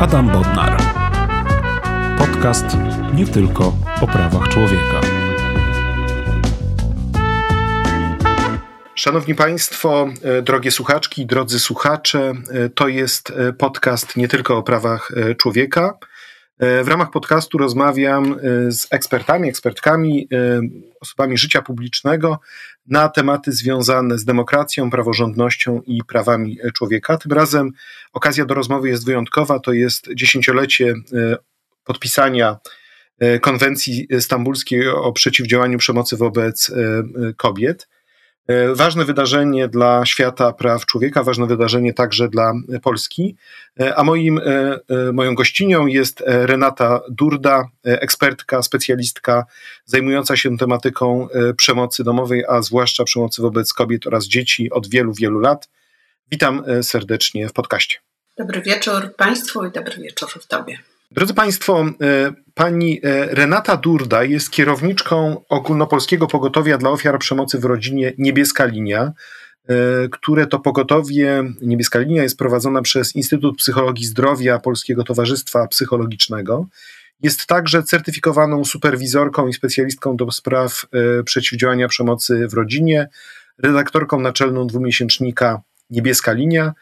Adam Bodnar. Podcast nie tylko o prawach człowieka. Szanowni Państwo, e, drogie słuchaczki, drodzy słuchacze, e, to jest e, podcast nie tylko o prawach człowieka. W ramach podcastu rozmawiam z ekspertami, ekspertkami, osobami życia publicznego na tematy związane z demokracją, praworządnością i prawami człowieka. Tym razem okazja do rozmowy jest wyjątkowa. To jest dziesięciolecie podpisania konwencji stambulskiej o przeciwdziałaniu przemocy wobec kobiet. E, ważne wydarzenie dla świata praw człowieka, ważne wydarzenie także dla Polski. E, a moim, e, moją gościnią jest Renata Durda, ekspertka, specjalistka zajmująca się tematyką przemocy domowej, a zwłaszcza przemocy wobec kobiet oraz dzieci od wielu, wielu lat. Witam serdecznie w podcaście. Dobry wieczór Państwu i dobry wieczór w Tobie. Drodzy Państwo, e, pani e, Renata Durda jest kierowniczką Ogólnopolskiego Pogotowia dla Ofiar Przemocy w Rodzinie Niebieska Linia, e, które to pogotowie Niebieska Linia jest prowadzona przez Instytut Psychologii Zdrowia Polskiego Towarzystwa Psychologicznego. Jest także certyfikowaną superwizorką i specjalistką do spraw przeciwdziałania przemocy w rodzinie, redaktorką naczelną dwumiesięcznika Niebieska Linia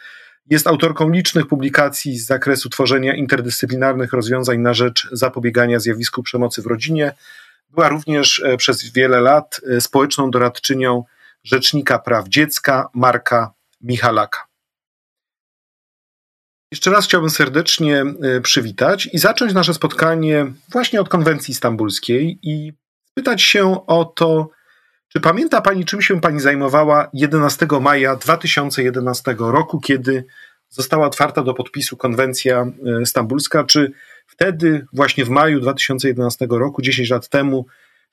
jest autorką licznych publikacji z zakresu tworzenia interdyscyplinarnych rozwiązań na rzecz zapobiegania zjawisku przemocy w rodzinie. Była również e, przez wiele lat e, społeczną doradczynią Rzecznika Praw Dziecka Marka Michalaka. Jeszcze raz chciałbym serdecznie e, przywitać i zacząć nasze spotkanie właśnie od konwencji stambulskiej i pytać się o to, czy pamięta Pani, czym się Pani zajmowała 11 maja 2011 roku, kiedy została otwarta do podpisu konwencja e, stambulska? Czy wtedy, właśnie w maju 2011 roku, 10 lat temu,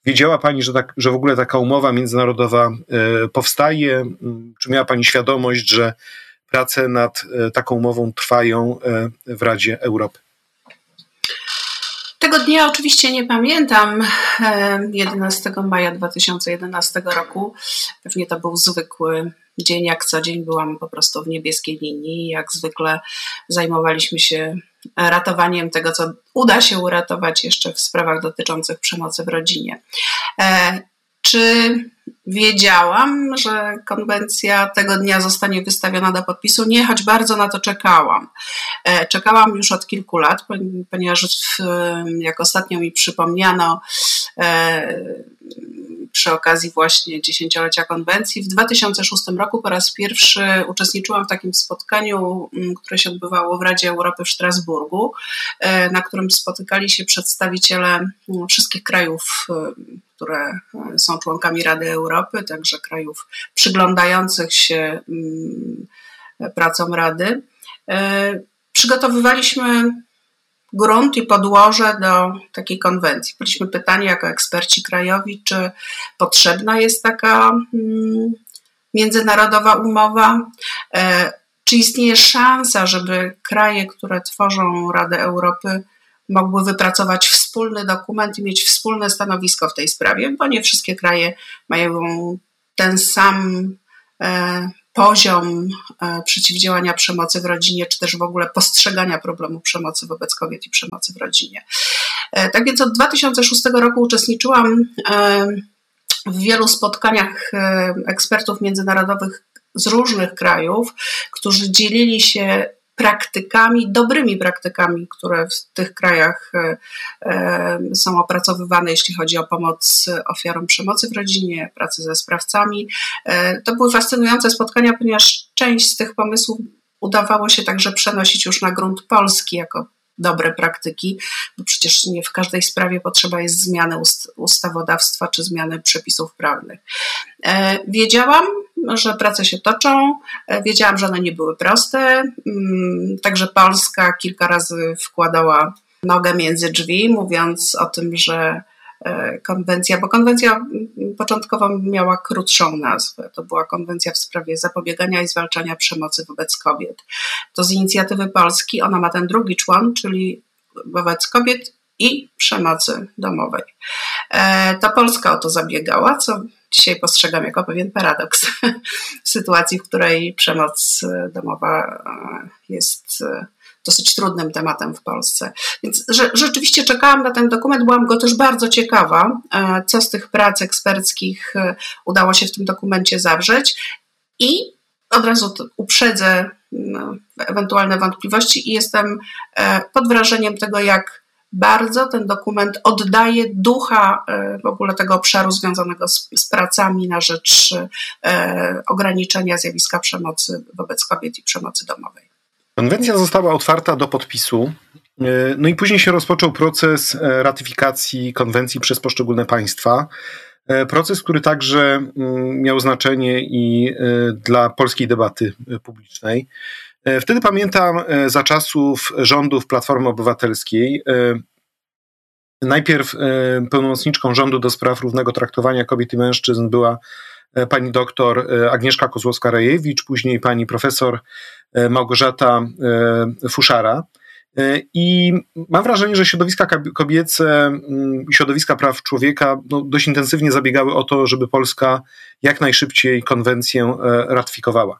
wiedziała Pani, że, tak, że w ogóle taka umowa międzynarodowa e, powstaje? Czy miała Pani świadomość, że prace nad e, taką umową trwają w Radzie Europy? Tego dnia oczywiście nie pamiętam. 11 maja 2011 roku. Pewnie to był zwykły dzień, jak co dzień byłam po prostu w niebieskiej linii. Jak zwykle zajmowaliśmy się ratowaniem tego, co uda się uratować jeszcze w sprawach dotyczących przemocy w rodzinie. E, czy wiedziałam, że konwencja tego dnia zostanie wystawiona do podpisu? Nie, choć bardzo na to czekałam. E, czekałam już od kilku lat, ponieważ jak ostatnio mi przypomniano, e, przy okazji właśnie dziesięciolecia konwencji. W 2006 roku po raz pierwszy uczestniczyłam w takim spotkaniu, mm, które się odbywało w Radzie Europy w Strasburgu, e, na którym spotykali się przedstawiciele mm, wszystkich krajów, e, które e, są członkami Rady Europy, także krajów przyglądających się mm, pracom Rady. Przygotowywaliśmy grunt i podłoże do takiej konwencji. Byliśmy pytani jako eksperci krajowi, czy potrzebna jest taka mm, międzynarodowa umowa, e, czy istnieje szansa, żeby kraje, które tworzą Radę Europy, mogły wypracować wspólny dokument i mieć wspólne stanowisko w tej sprawie, bo nie wszystkie kraje mają ten sam e, poziom e, przeciwdziałania przemocy w rodzinie, czy też w ogóle postrzegania problemu przemocy wobec kobiet i przemocy w rodzinie. E, tak więc od 2006 roku uczestniczyłam e, w wielu spotkaniach ekspertów międzynarodowych z różnych krajów, którzy dzielili się praktykami, dobrymi praktykami, które w tych krajach e, e, są opracowywane, jeśli chodzi o pomoc ofiarom przemocy w rodzinie, pracę ze sprawcami. E, to były fascynujące spotkania, ponieważ część z tych pomysłów udawało się także przenosić już na grunt polski jako dobre praktyki, bo przecież nie w każdej sprawie potrzeba jest zmiany ustawodawstwa czy zmiany przepisów prawnych. Wiedziałam, że prace się toczą. E, wiedziałam, że one nie były proste. Mm, także Polska kilka razy wkładała nogę między drzwi, mówiąc o tym, że e, konwencja, bo konwencja początkowo miała krótszą nazwę. To była konwencja w sprawie zapobiegania i zwalczania przemocy wobec kobiet. To z inicjatywy Polski ona ma ten drugi człon, czyli wobec kobiet i przemocy domowej. E, to Polska o to zabiegała, co dzisiaj postrzegam jako pewien paradoks sytuacji, w której przemoc domowa e, jest e, dosyć trudnym tematem w Polsce. Więc że, rzeczywiście czekałam na ten dokument, byłam go też bardzo ciekawa, co z tych prac eksperckich udało się w tym dokumencie zawrzeć. I od razu uprzedzę no, ewentualne wątpliwości i jestem pod wrażeniem tego, jak bardzo ten dokument oddaje ducha e, w ogóle tego obszaru związanego z, z pracami na rzecz e, ograniczenia zjawiska przemocy wobec kobiet i przemocy domowej. Konwencja została otwarta do podpisu. E, no i później się rozpoczął proces ratyfikacji konwencji przez poszczególne państwa. Proces, który także mm, miał znaczenie i dla polskiej debaty publicznej. E, wtedy pamiętam e, za czasów rządów Platformy Obywatelskiej, e, najpierw pełnomocniczką rządu do spraw równego traktowania kobiet i mężczyzn była pani doktor Agnieszka Kozłowska-Rajewicz, później pani profesor Małgorzata Fuszara. I mam wrażenie, że środowiska kobiece, mm, środowiska praw człowieka no, dość intensywnie zabiegały o to, żeby Polska jak najszybciej konwencję ratyfikowała.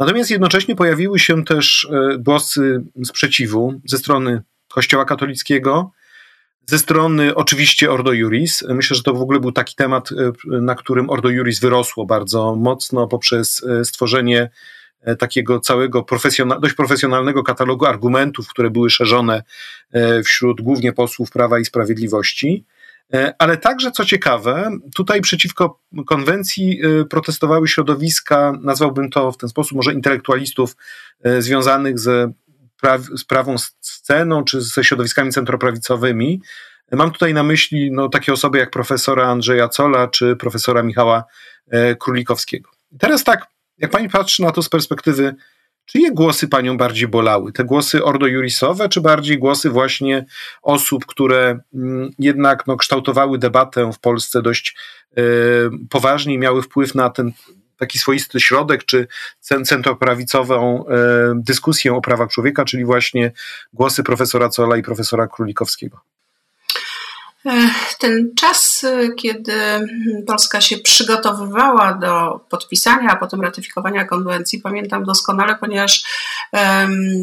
Natomiast jednocześnie pojawiły się też e, głosy sprzeciwu ze strony Kościoła katolickiego, ze strony oczywiście Ordo Juris. Myślę, że to w ogóle był taki temat, e, na którym Ordo Juris wyrosło bardzo mocno poprzez e, stworzenie takiego całego profesjonal, dość profesjonalnego katalogu argumentów, które były szerzone wśród głównie posłów Prawa i Sprawiedliwości. E, ale także, co ciekawe, tutaj przeciwko konwencji e, protestowały środowiska, nazwałbym to w ten sposób, może intelektualistów e, związanych ze, z prawą sceną czy ze środowiskami centroprawicowymi. Mam tutaj na myśli no, takie osoby jak profesora Andrzeja Cola czy profesora Michała Królikowskiego. teraz tak, jak pani patrzy na to z perspektywy Czyje głosy panią bardziej bolały? Te głosy ordo-jurisowe, czy bardziej głosy właśnie osób, które mm, jednak no, kształtowały debatę w Polsce dość e, poważnie i miały wpływ na ten taki swoisty środek, czy centroprawicową e, dyskusję o prawach człowieka, czyli właśnie głosy profesora Cola i profesora Królikowskiego? Ten czas, kiedy Polska się przygotowywała do podpisania, a potem ratyfikowania konwencji, pamiętam doskonale, ponieważ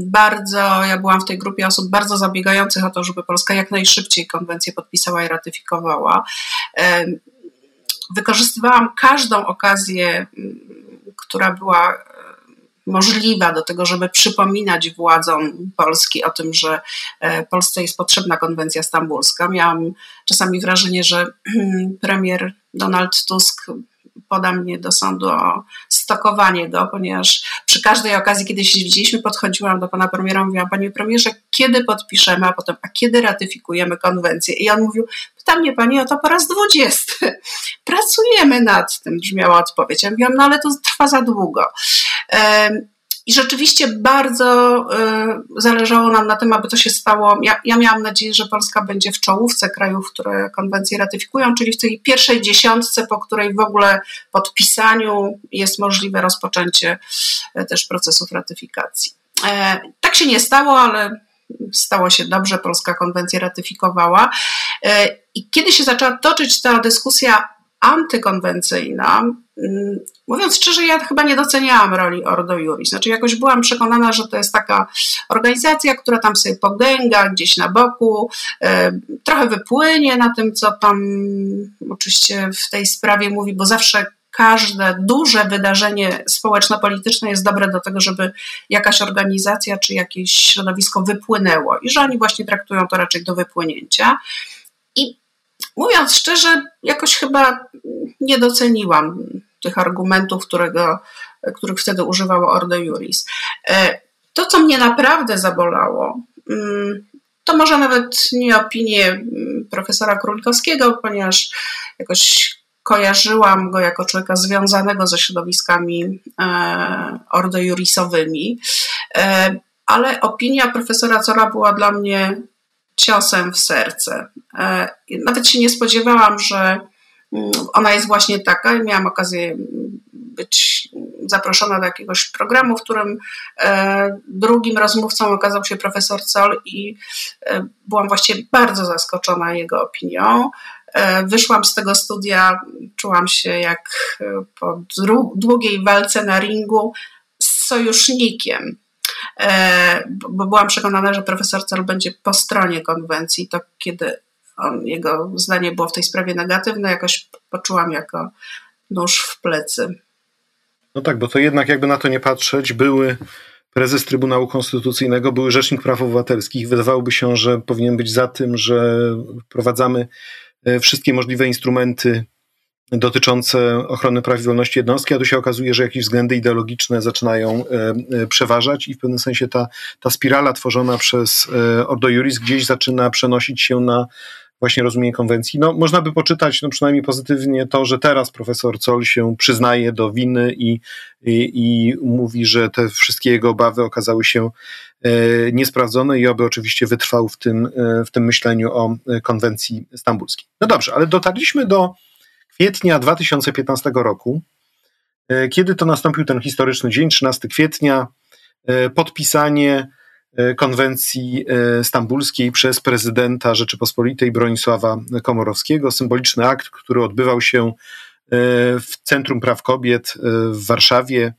bardzo, ja byłam w tej grupie osób bardzo zabiegających o to, żeby Polska jak najszybciej konwencję podpisała i ratyfikowała. Wykorzystywałam każdą okazję, która była możliwa do tego, żeby przypominać władzom Polski o tym, że e, Polsce jest potrzebna konwencja stambulska. Miałam czasami wrażenie, że premier Donald Tusk poda mnie do sądu o stokowanie go, ponieważ przy każdej okazji, kiedy się widzieliśmy, podchodziłam do pana premiera, mówiłam, panie premierze, kiedy podpiszemy, a potem, a kiedy ratyfikujemy konwencję? I on mówił, pyta mnie pani o to po raz dwudziesty. Pracujemy nad tym, brzmiała odpowiedź. Ja mówiłam, no ale to trwa za długo. I rzeczywiście bardzo y, zależało nam na tym, aby to się stało. Ja, ja, miałam nadzieję, że Polska będzie w czołówce krajów, które konwencję ratyfikują, czyli w tej pierwszej dziesiątce, po której w ogóle podpisaniu jest możliwe rozpoczęcie y, też procesów ratyfikacji. E, tak się nie stało, ale stało się dobrze, Polska konwencję ratyfikowała. E, I kiedy się zaczęła toczyć ta dyskusja antykonwencyjna, mówiąc szczerze, ja chyba nie doceniałam roli Ordo Juris. Znaczy, jakoś byłam przekonana, że to jest taka organizacja, która tam sobie pogęga gdzieś na boku, trochę wypłynie na tym, co tam oczywiście w tej sprawie mówi, bo zawsze każde duże wydarzenie społeczno-polityczne jest dobre do tego, żeby jakaś organizacja czy jakieś środowisko wypłynęło i że oni właśnie traktują to raczej do wypłynięcia. I mówiąc szczerze, jakoś chyba nie doceniłam tych argumentów, którego, których wtedy używało Ordo Juris. E, to, co mnie naprawdę zabolało, mm, to może nawet nie opinie mm, profesora Królikowskiego, ponieważ jakoś kojarzyłam go jako człowieka związanego ze środowiskami e, Ordo Jurisowymi, e, ale opinia profesora Cora była dla mnie ciosem w serce. Nawet się nie spodziewałam, że ona jest właśnie taka. Miałam okazję być zaproszona do jakiegoś programu, w którym e, drugim rozmówcą okazał się profesor Col i e, byłam właściwie bardzo zaskoczona jego opinią. Wyszłam z tego studia, czułam się jak po długiej walce na ringu z sojusznikiem bo byłam przekonana, że profesor Cel będzie po stronie konwencji, to kiedy on, jego zdanie było w tej sprawie negatywne, jakoś poczułam jako nóż w plecy. No tak, bo to jednak jakby na to nie patrzeć, były prezes Trybunału Konstytucyjnego, były Rzecznik Praw Obywatelskich. Wydawałoby się, że powinien być za tym, że wprowadzamy e, wszystkie możliwe instrumenty dotyczące ochrony praw i wolności jednostki, a tu się okazuje, że jakieś względy ideologiczne zaczynają e, e, przeważać i w pewnym sensie ta, ta spirala tworzona przez Ordo Juris gdzieś zaczyna przenosić się na właśnie rozumienie konwencji. No, można by poczytać no, przynajmniej pozytywnie to, że teraz profesor Col się przyznaje do winy i, i, i mówi, że te wszystkie jego obawy okazały się e, niesprawdzone i oby oczywiście wytrwał w tym, e, w tym myśleniu o e, konwencji stambulskiej. No dobrze, ale dotarliśmy do kwietnia 2015 roku, kiedy to nastąpił ten historyczny dzień, 13 kwietnia, podpisanie konwencji e, stambulskiej przez prezydenta Rzeczypospolitej Bronisława Komorowskiego. Symboliczny akt, który odbywał się e, w Centrum Praw Kobiet w Warszawie,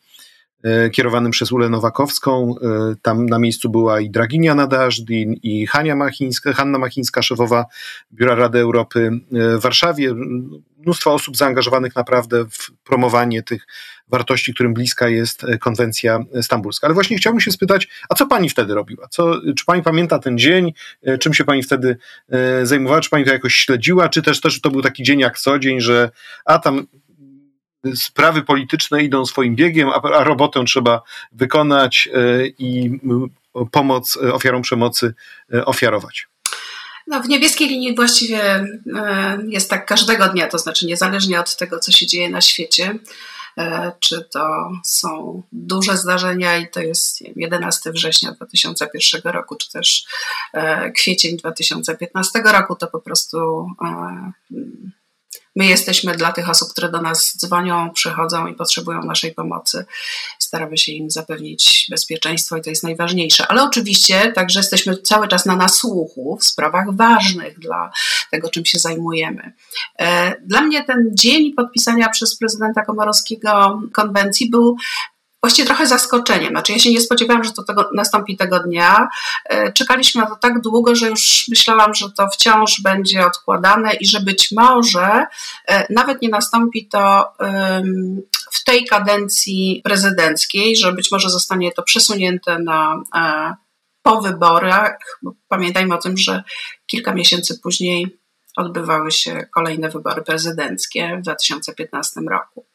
kierowanym przez Ulę Nowakowską. Tam na miejscu była i Draginia Nadażdin, i Hania Machińska, Hanna Machińska, szefowa Biura Rady Europy w Warszawie. Mnóstwo osób zaangażowanych naprawdę w promowanie tych wartości, którym bliska jest e, konwencja stambulska. Ale właśnie chciałbym się spytać, a co pani wtedy robiła? Co, czy pani pamięta ten dzień? E, czym się pani wtedy e, zajmowała? Czy pani to jakoś śledziła? Czy też, też to był taki dzień jak co dzień, że a tam sprawy polityczne idą swoim biegiem, a, a robotę trzeba wykonać i pomoc ofiarom przemocy ofiarować? No, w niebieskiej linii właściwie jest tak każdego dnia, to znaczy niezależnie od tego, co się dzieje na świecie. E, czy to są duże zdarzenia i to jest 11 września 2001 roku, czy też e, kwiecień 2015 roku, to po prostu e, My jesteśmy dla tych osób, które do nas dzwonią, przychodzą i potrzebują naszej pomocy. Staramy się im zapewnić bezpieczeństwo i to jest najważniejsze. Ale oczywiście także jesteśmy cały czas na nasłuchu w sprawach ważnych dla tego, czym się zajmujemy. E, dla mnie ten dzień podpisania przez prezydenta Komorowskiego konwencji był właściwie trochę zaskoczeniem. Znaczy ja się nie spodziewałam, że to tego, nastąpi tego dnia. E, czekaliśmy na to tak długo, że już myślałam, że to wciąż będzie odkładane i że być może e, nawet nie nastąpi to w tej kadencji prezydenckiej, że być może zostanie to przesunięte na e, po wyborach. Pamiętajmy o tym, że kilka miesięcy później odbywały się kolejne wybory prezydenckie w 2015 roku.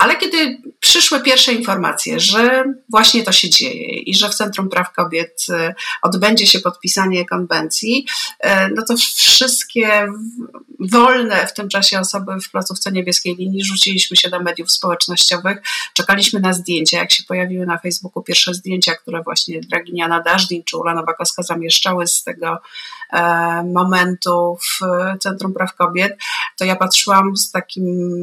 Ale kiedy przyszły pierwsze informacje, że właśnie to się dzieje i że w Centrum Praw Kobiet e, odbędzie się podpisanie konwencji, e, no to wszystkie wolne w tym czasie osoby w placówce niebieskiej linii rzuciliśmy się do mediów społecznościowych, czekaliśmy na zdjęcia. Jak się pojawiły na Facebooku pierwsze zdjęcia, które właśnie Draginiana Dażdin czy Ula Nowakowska zamieszczały z tego e, momentu w Centrum Praw Kobiet, to ja patrzyłam z takim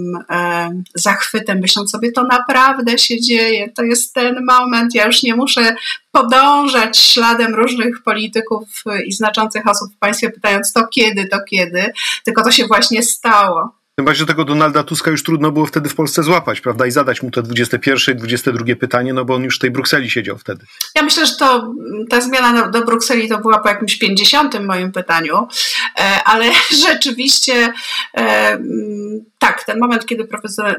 zachwytem, myśląc sobie, to naprawdę się dzieje, to jest ten moment, ja już nie muszę podążać śladem różnych polityków i znaczących osób w państwie, pytając to kiedy, to kiedy, tylko to się właśnie stało. Tym bardziej, że tego Donalda Tuska już trudno było wtedy w Polsce złapać, prawda? I zadać mu to 21 i 22 pytanie, no bo on już w tej Brukseli siedział wtedy. Ja myślę, że to ta zmiana do Brukseli to była po jakimś 50 moim pytaniu, e, ale rzeczywiście e, tak, ten moment, kiedy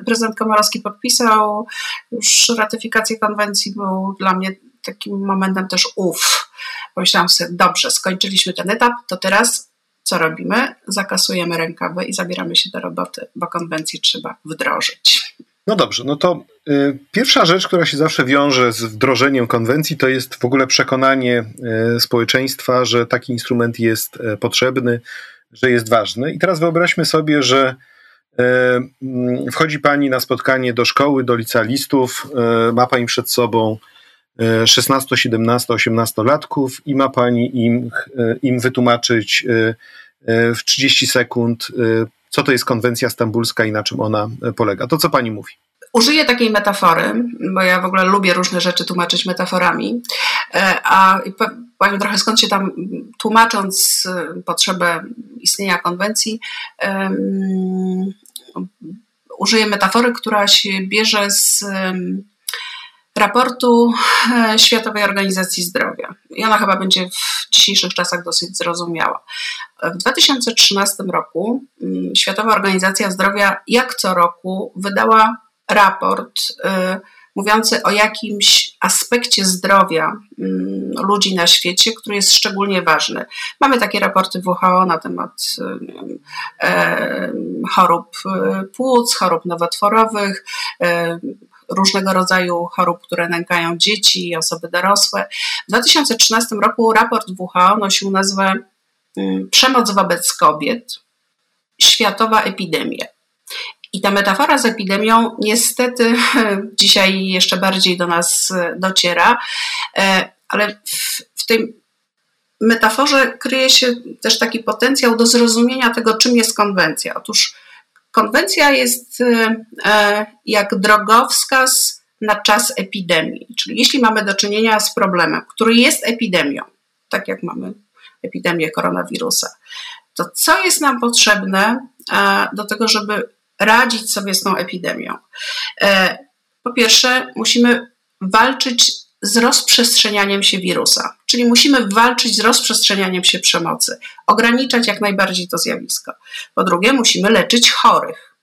prezydent Komorowski podpisał już ratyfikację konwencji był dla mnie takim momentem też uff. Pomyślałam sobie, dobrze, skończyliśmy ten etap, to teraz co robimy? Zakasujemy rękawy i zabieramy się do roboty, bo konwencję trzeba wdrożyć. No dobrze, no to y, pierwsza rzecz, która się zawsze wiąże z wdrożeniem konwencji, to jest w ogóle przekonanie y, społeczeństwa, że taki instrument jest y, potrzebny, że jest ważny. I teraz wyobraźmy sobie, że y, mm, wchodzi pani na spotkanie do szkoły, do licealistów, y, ma pani przed sobą 16, 17, 18 latków i ma pani im, e, im wytłumaczyć e, e, w 30 sekund, co to jest konwencja stambulska i na czym ona polega. To co pani mówi? Użyję takiej metafory, bo ja w ogóle lubię różne rzeczy tłumaczyć metaforami, a powiem trochę skąd się tam, tłumacząc potrzebę istnienia konwencji, um, użyję metafory, która się bierze z um, raportu e, Światowej Organizacji Zdrowia. I ona chyba będzie w dzisiejszych czasach dosyć zrozumiała. W 2013 roku mm, Światowa Organizacja Zdrowia, jak co roku, wydała raport e, mówiący o jakimś aspekcie zdrowia mm, ludzi na świecie, który jest szczególnie ważny. Mamy takie raporty WHO na temat e, chorób płuc, chorób nowotworowych, różnego rodzaju chorób, które nękają dzieci i osoby dorosłe. W 2013 roku raport WHO nosił nazwę mm, Przemoc wobec kobiet światowa epidemia. I ta metafora z epidemią niestety dzisiaj jeszcze bardziej do nas dociera, e, ale w, w tej metaforze kryje się też taki potencjał do zrozumienia tego, czym jest konwencja. Otóż Konwencja jest e, e, jak drogowskaz na czas epidemii. Czyli jeśli mamy do czynienia z problemem, który jest epidemią, tak jak mamy epidemię koronawirusa, to co jest nam potrzebne e, do tego, żeby radzić sobie z tą epidemią? Po pierwsze, musimy walczyć z rozprzestrzenianiem się wirusa, czyli musimy walczyć z rozprzestrzenianiem się przemocy, ograniczać jak najbardziej to zjawisko. Po drugie, musimy leczyć chorych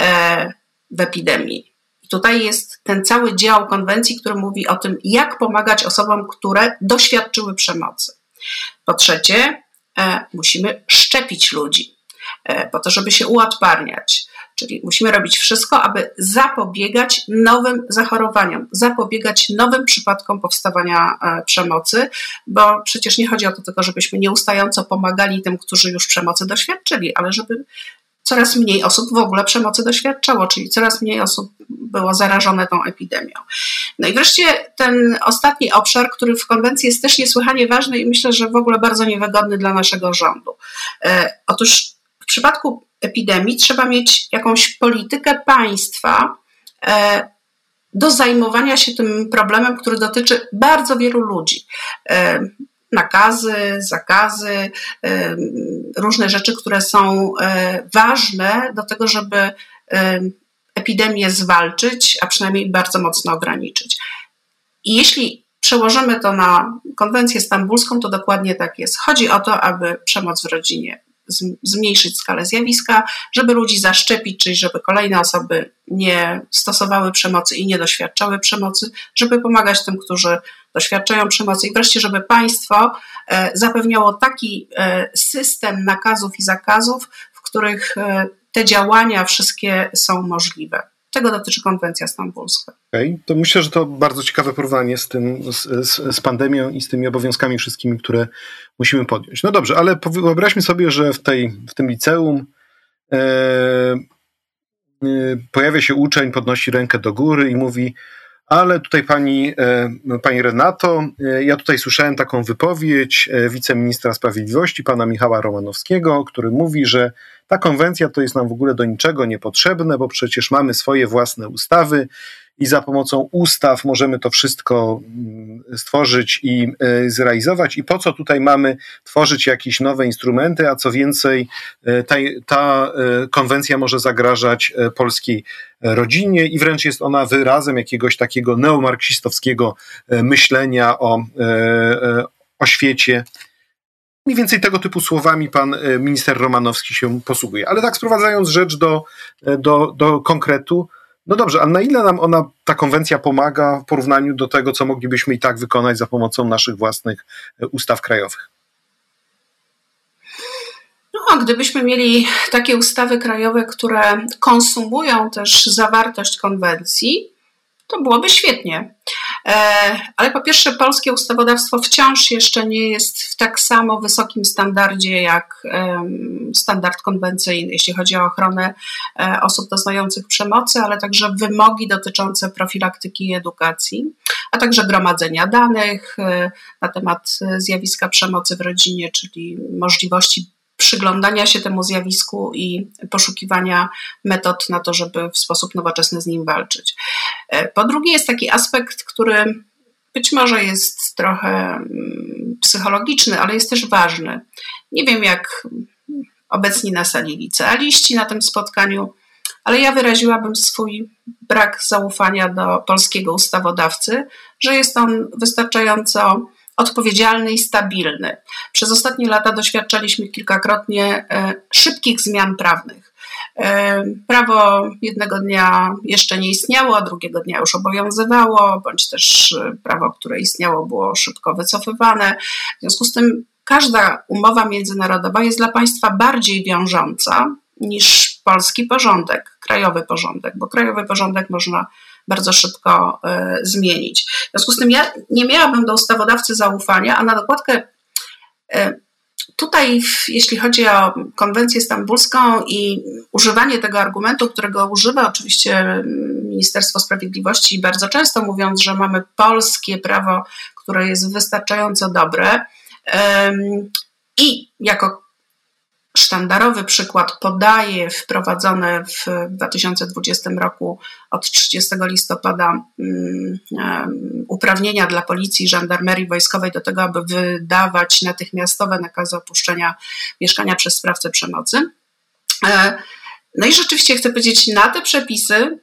e, w epidemii. I tutaj jest ten cały dział konwencji, który mówi o tym, jak pomagać osobom, które doświadczyły przemocy. Po trzecie, e, musimy szczepić ludzi e, po to, żeby się uodparniać. Czyli musimy robić wszystko, aby zapobiegać nowym zachorowaniom, zapobiegać nowym przypadkom powstawania e, przemocy, bo przecież nie chodzi o to tylko, żebyśmy nieustająco pomagali tym, którzy już przemocy doświadczyli, ale żeby coraz mniej osób w ogóle przemocy doświadczało, czyli coraz mniej osób było zarażone tą epidemią. No i wreszcie ten ostatni obszar, który w konwencji jest też niesłychanie ważny i myślę, że w ogóle bardzo niewygodny dla naszego rządu. E, otóż w przypadku epidemii trzeba mieć jakąś politykę państwa e, do zajmowania się tym problemem, który dotyczy bardzo wielu ludzi. E, nakazy, zakazy, e, różne rzeczy, które są ważne do tego, żeby epidemię zwalczyć, a przynajmniej bardzo mocno ograniczyć. I jeśli przełożymy to na konwencję stambulską, to dokładnie tak jest. Chodzi o to, aby przemoc w rodzinie zmniejszyć skalę zjawiska, żeby ludzi zaszczepić, czyli żeby kolejne osoby nie stosowały przemocy i nie doświadczały przemocy, żeby pomagać tym, którzy doświadczają przemocy i wreszcie, żeby państwo e, zapewniało taki e, system nakazów i zakazów, w których e, te działania wszystkie są możliwe. Tego dotyczy konwencja stambulska. Okay. To myślę, że to bardzo ciekawe porównanie z, tym, z, z, pandemią i z tymi obowiązkami wszystkimi, które musimy podjąć. No dobrze, ale wyobraźmy sobie, że w, tej, w tym liceum e, e, pojawia się uczeń, podnosi rękę do góry i mówi: ale tutaj pani, e, pani Renato, e, ja tutaj słyszałem taką wypowiedź e, wiceministra sprawiedliwości, pana Michała Romanowskiego, który mówi, że ta konwencja to jest nam w ogóle do niczego niepotrzebne, bo przecież mamy swoje własne ustawy i za pomocą ustaw możemy to wszystko mm, stworzyć i e, zrealizować. I po co tutaj mamy tworzyć jakieś nowe instrumenty, a co więcej, e, ta, ta e, konwencja może zagrażać polskiej rodzinie i wręcz jest ona wyrazem jakiegoś takiego neomarksistowskiego myślenia o, o świecie. Mniej więcej tego typu słowami pan minister Romanowski się posługuje. Ale tak sprowadzając rzecz do, do, do konkretu, no dobrze, a na ile nam ona, ta konwencja pomaga w porównaniu do tego, co moglibyśmy i tak wykonać za pomocą naszych własnych e, ustaw krajowych? No, gdybyśmy mieli takie ustawy krajowe, które konsumują też zawartość konwencji, to byłoby świetnie. E, ale po pierwsze, polskie ustawodawstwo wciąż jeszcze nie jest w tak samo wysokim standardzie jak standard konwencyjny, jeśli chodzi o ochronę e, osób doznających przemocy, ale także wymogi dotyczące profilaktyki i edukacji, a także gromadzenia danych e, na temat zjawiska przemocy w rodzinie, czyli możliwości przyglądania się temu zjawisku i poszukiwania metod na to, żeby w sposób nowoczesny z nim walczyć. E, po drugie, jest taki aspekt, który być może jest trochę mm, psychologiczny, ale jest też ważny. Nie wiem, jak obecni na sali licealiści na tym spotkaniu ale ja wyraziłabym swój brak zaufania do polskiego ustawodawcy, że jest on wystarczająco odpowiedzialny i stabilny. Przez ostatnie lata doświadczaliśmy kilkakrotnie e, szybkich zmian prawnych. E, prawo jednego dnia jeszcze nie istniało, a drugiego dnia już obowiązywało, bądź też e, prawo, które istniało, było szybko wycofywane. W związku z tym każda umowa międzynarodowa jest dla państwa bardziej wiążąca niż polski porządek, krajowy porządek, bo krajowy porządek można bardzo szybko y, zmienić. W związku z tym ja nie miałabym do ustawodawcy zaufania, a na dokładkę y, tutaj, jeśli chodzi o konwencję stambulską i używanie tego argumentu, którego używa oczywiście Ministerstwo Sprawiedliwości bardzo często mówiąc, że mamy polskie prawo, które jest wystarczająco dobre, i jako sztandarowy przykład podaje wprowadzone w 2020 roku od 30 listopada uprawnienia dla policji żandarmerii wojskowej do tego, aby wydawać natychmiastowe nakazy opuszczenia mieszkania przez sprawcę przemocy. E, no i rzeczywiście chcę powiedzieć, na te przepisy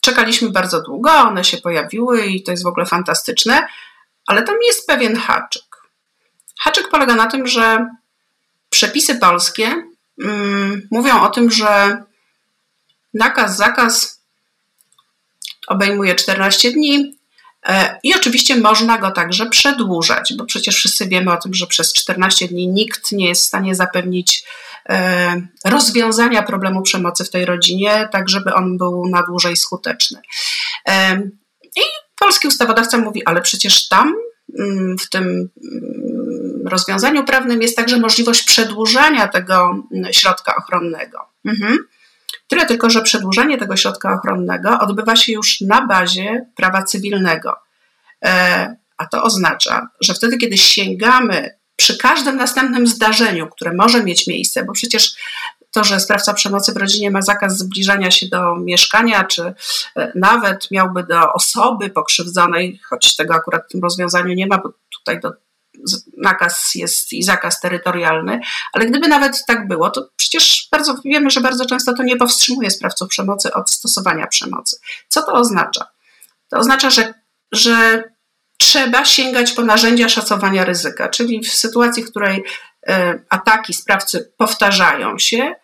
czekaliśmy bardzo długo, one się pojawiły i to jest w ogóle fantastyczne, ale tam jest pewien haczyk. Haczyk polega na tym, że przepisy polskie mm, mówią o tym, że nakaz, zakaz obejmuje 14 dni e, i oczywiście można go także przedłużać, bo przecież wszyscy wiemy o tym, że przez 14 dni nikt nie jest w stanie zapewnić e, rozwiązania problemu przemocy w tej rodzinie, tak żeby on był na dłużej skuteczny. E, I polski ustawodawca mówi, ale przecież tam mm, w tym rozwiązaniu prawnym jest także możliwość przedłużania tego mm, środka ochronnego. Mhm. Tyle tylko, że przedłużenie tego środka ochronnego odbywa się już na bazie prawa cywilnego. E, a to oznacza, że wtedy, kiedy sięgamy przy każdym następnym zdarzeniu, które może mieć miejsce, bo przecież to, że sprawca przemocy w rodzinie ma zakaz zbliżania się do mieszkania, czy e, nawet miałby do osoby pokrzywdzonej, choć tego akurat w tym rozwiązaniu nie ma, bo tutaj do nakaz jest i zakaz terytorialny, ale gdyby nawet tak było, to przecież bardzo wiemy, że bardzo często to nie powstrzymuje sprawców przemocy od stosowania przemocy. Co to oznacza? To oznacza, że, że trzeba sięgać po narzędzia szacowania ryzyka, czyli w sytuacji, w której e, ataki sprawcy powtarzają się,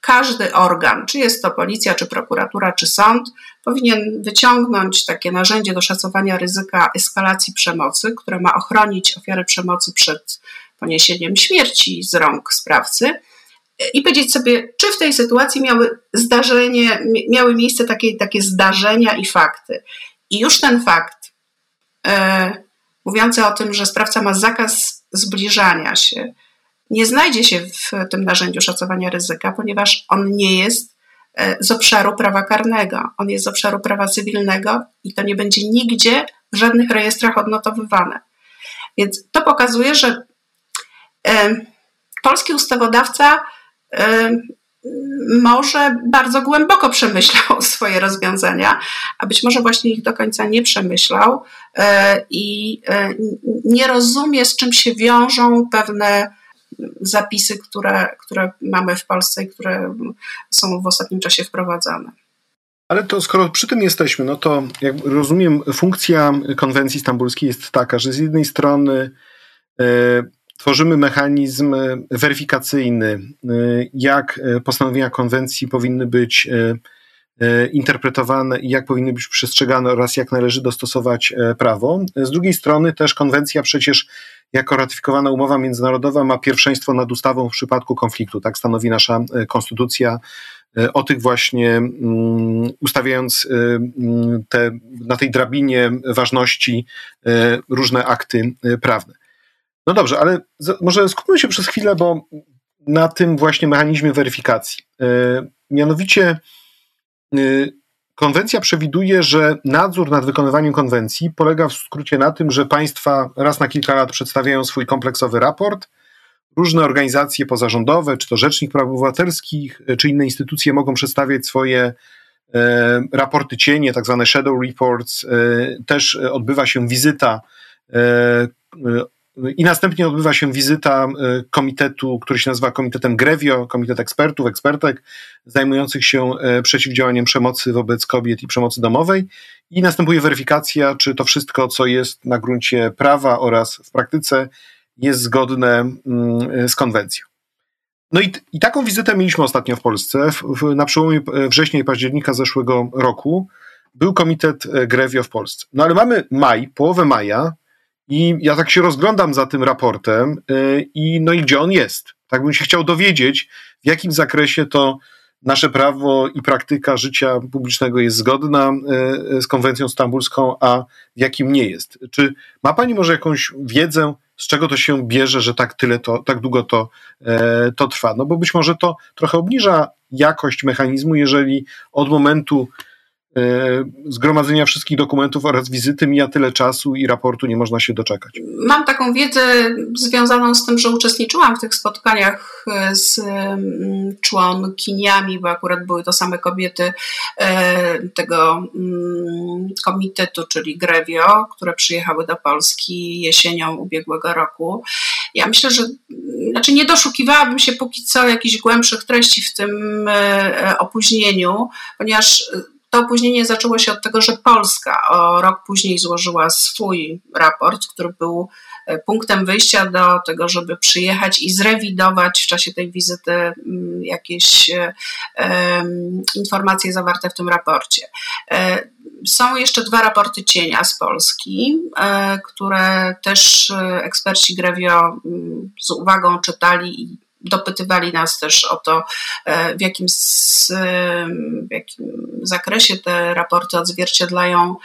każdy organ, czy jest to policja, czy prokuratura, czy sąd, powinien wyciągnąć takie narzędzie do szacowania ryzyka eskalacji przemocy, które ma ochronić ofiary przemocy przed poniesieniem śmierci z rąk sprawcy i powiedzieć sobie, czy w tej sytuacji miały zdarzenie, miały miejsce takie, takie zdarzenia i fakty. I już ten fakt, e, mówiący o tym, że sprawca ma zakaz zbliżania się, nie znajdzie się w tym narzędziu szacowania ryzyka, ponieważ on nie jest e, z obszaru prawa karnego, on jest z obszaru prawa cywilnego i to nie będzie nigdzie w żadnych rejestrach odnotowywane. Więc to pokazuje, że e, polski ustawodawca e, może bardzo głęboko przemyślał swoje rozwiązania, a być może właśnie ich do końca nie przemyślał i nie rozumie, z czym się wiążą pewne zapisy, które, które mamy w Polsce i które są w ostatnim czasie wprowadzane. Ale to skoro przy tym jesteśmy, no to jak rozumiem, funkcja konwencji stambulskiej jest taka, że z jednej strony e, tworzymy mechanizm weryfikacyjny, e, jak postanowienia konwencji powinny być e, interpretowane i jak powinny być przestrzegane oraz jak należy dostosować prawo. Z drugiej strony też konwencja przecież jako ratyfikowana umowa międzynarodowa ma pierwszeństwo nad ustawą w przypadku konfliktu. Tak stanowi nasza e, konstytucja. E, o tych właśnie mm, ustawiając e, mm, te, na tej drabinie ważności różne akty prawne. No dobrze, ale może skupmy się przez chwilę, bo na tym właśnie mechanizmie weryfikacji. Mianowicie Konwencja przewiduje, że nadzór nad wykonywaniem konwencji polega w skrócie na tym, że państwa raz na kilka lat przedstawiają swój kompleksowy raport. Różne organizacje pozarządowe, czy to Rzecznik Praw Obywatelskich, czy inne instytucje mogą przedstawiać swoje e, raporty cienie, tak zwane shadow reports. E, też odbywa się wizyta e, i następnie odbywa się wizyta komitetu, który się nazywa Komitetem Grevio, Komitet Ekspertów, Ekspertek zajmujących się przeciwdziałaniem przemocy wobec kobiet i przemocy domowej i następuje weryfikacja, czy to wszystko, co jest na gruncie prawa oraz w praktyce jest zgodne mm, z konwencją. No i, i taką wizytę mieliśmy ostatnio w Polsce. W, w, na przełomie września i października zeszłego roku był komitet e, Grevio w Polsce. No ale mamy maj, połowę maja i ja tak się rozglądam za tym raportem yy, i no i gdzie on jest? Tak bym się chciał dowiedzieć, w jakim zakresie to nasze prawo i praktyka życia publicznego jest zgodna yy, z konwencją stambulską, a w jakim nie jest. Czy ma Pani może jakąś wiedzę, z czego to się bierze, że tak tyle to, tak długo to, e, to trwa. No bo być może to trochę obniża jakość mechanizmu, jeżeli od momentu zgromadzenia wszystkich dokumentów oraz wizyty mija tyle czasu i raportu nie można się doczekać. Mam taką wiedzę związaną z tym, że uczestniczyłam w tych spotkaniach e, z mm, członkiniami, bo akurat były to same kobiety e, tego mm, komitetu, czyli Grevio, które przyjechały do Polski jesienią ubiegłego roku. Ja myślę, że znaczy nie doszukiwałabym się póki co jakichś głębszych treści w tym opóźnieniu, ponieważ to opóźnienie zaczęło się od tego, że Polska o rok później złożyła swój raport, który był e, punktem wyjścia do tego, żeby przyjechać i zrewidować w czasie tej wizyty mm, jakieś um, informacje zawarte w tym raporcie. Są jeszcze dwa raporty cienia z Polski, które też eksperci Grevio mm, z uwagą czytali i dopytywali nas też o to, e, w jakim, w jakim zakresie te raporty odzwierciedlają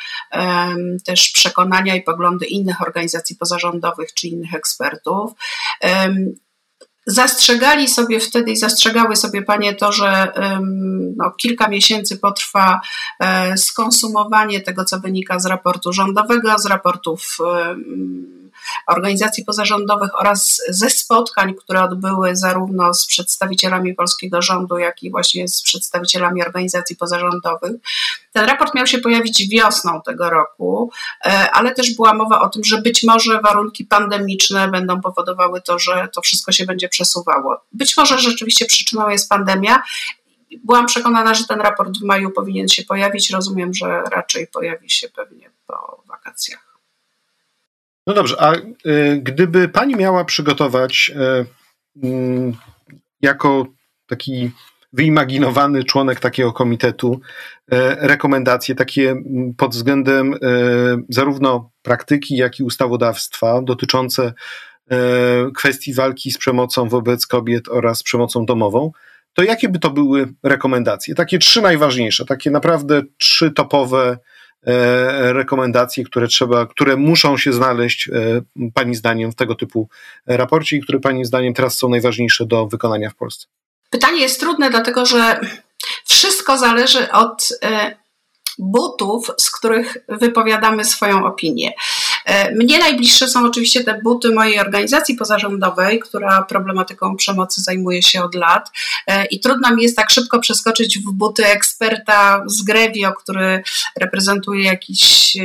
też przekonania i poglądy innych organizacji pozarządowych czy innych ekspertów. Zastrzegali sobie wtedy i zastrzegały sobie panie to, że no, kilka miesięcy potrwa e, skonsumowanie tego, co wynika z raportu rządowego, z raportów organizacji pozarządowych oraz ze spotkań, które odbyły zarówno z przedstawicielami polskiego rządu, jak i właśnie z przedstawicielami organizacji pozarządowych. Ten raport miał się pojawić wiosną tego roku, e, ale też była mowa o tym, że być może warunki pandemiczne będą powodowały to, że to wszystko się będzie przesuwało. Być może rzeczywiście przyczyną jest pandemia. Byłam przekonana, że ten raport w maju powinien się pojawić. Rozumiem, że raczej pojawi się pewnie po wakacjach. No dobrze, a y, gdyby pani miała przygotować y, y, jako taki wyimaginowany członek takiego komitetu rekomendacje takie pod względem zarówno praktyki, jak i ustawodawstwa dotyczące kwestii walki z przemocą wobec kobiet oraz przemocą domową, to jakie by to były rekomendacje? Takie trzy najważniejsze, takie naprawdę trzy topowe rekomendacje, które trzeba, które muszą się znaleźć e, Pani zdaniem w tego typu raporcie i które Pani zdaniem teraz są najważniejsze do wykonania w Polsce? Pytanie jest trudne, dlatego że wszystko zależy od e, butów, z których wypowiadamy swoją opinię. E, mnie najbliższe są oczywiście te buty mojej organizacji pozarządowej, która problematyką przemocy zajmuje się od lat e, i trudno mi jest tak szybko przeskoczyć w buty eksperta z Grevio, który reprezentuje jakiś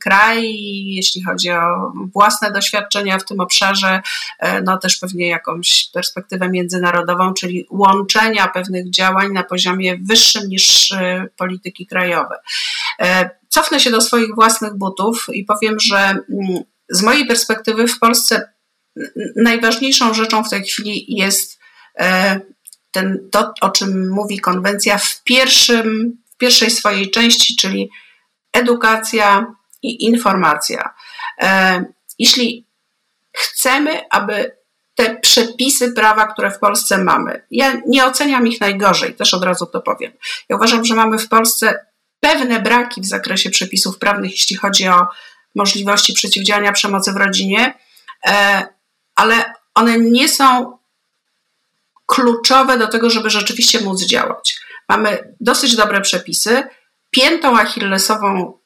kraj, jeśli chodzi o własne doświadczenia w tym obszarze, e, no też pewnie jakąś perspektywę międzynarodową, czyli łączenia pewnych działań na poziomie wyższym niż polityki krajowe. Cofnę się do swoich własnych butów i powiem, że mm, z mojej perspektywy w Polsce najważniejszą rzeczą w tej chwili jest e, ten, to, o czym mówi konwencja w, pierwszym, w pierwszej swojej części, czyli edukacja i informacja. E, jeśli chcemy, aby te przepisy prawa, które w Polsce mamy, ja nie oceniam ich najgorzej, też od razu to powiem. Ja uważam, że mamy w Polsce pewne braki w zakresie przepisów prawnych, jeśli chodzi o możliwości przeciwdziałania przemocy w rodzinie, e, ale one nie są kluczowe do tego, żeby rzeczywiście móc działać. Mamy dosyć dobre przepisy. Piętą achillesową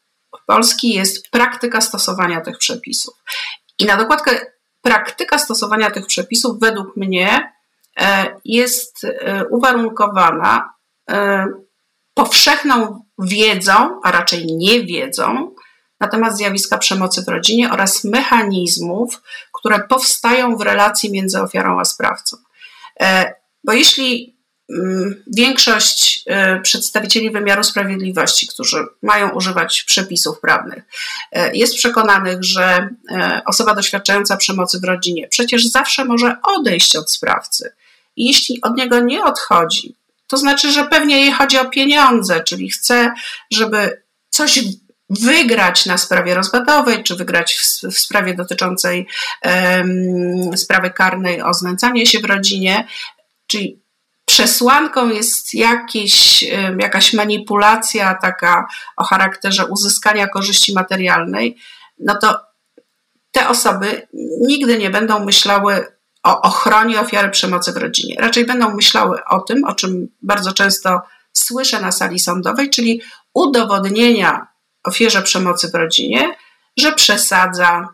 Polski jest praktyka stosowania tych przepisów. I na dokładkę praktyka stosowania tych przepisów według mnie e, jest e, uwarunkowana powszechną wiedzą, a raczej niewiedzą na temat zjawiska przemocy w rodzinie oraz mechanizmów, które powstają w relacji między ofiarą a sprawcą. E, bo jeśli mm, większość e, przedstawicieli wymiaru sprawiedliwości, którzy mają używać przepisów prawnych, e, jest przekonanych, że osoba doświadczająca przemocy w rodzinie przecież zawsze może odejść od sprawcy. I jeśli od niego nie odchodzi, to znaczy, że pewnie jej chodzi o pieniądze, czyli chce, żeby coś wygrać na sprawie rozwodowej, czy wygrać w, w sprawie dotyczącej um, sprawy karnej o znęcanie się w rodzinie, czyli przesłanką jest jakieś, jakaś manipulacja taka o charakterze uzyskania korzyści materialnej, no to te osoby nigdy nie będą myślały o ochronie ofiary przemocy w rodzinie. Raczej będą myślały o tym, o czym bardzo często słyszę na sali sądowej, czyli udowodnienia ofierze przemocy w rodzinie, że przesadza,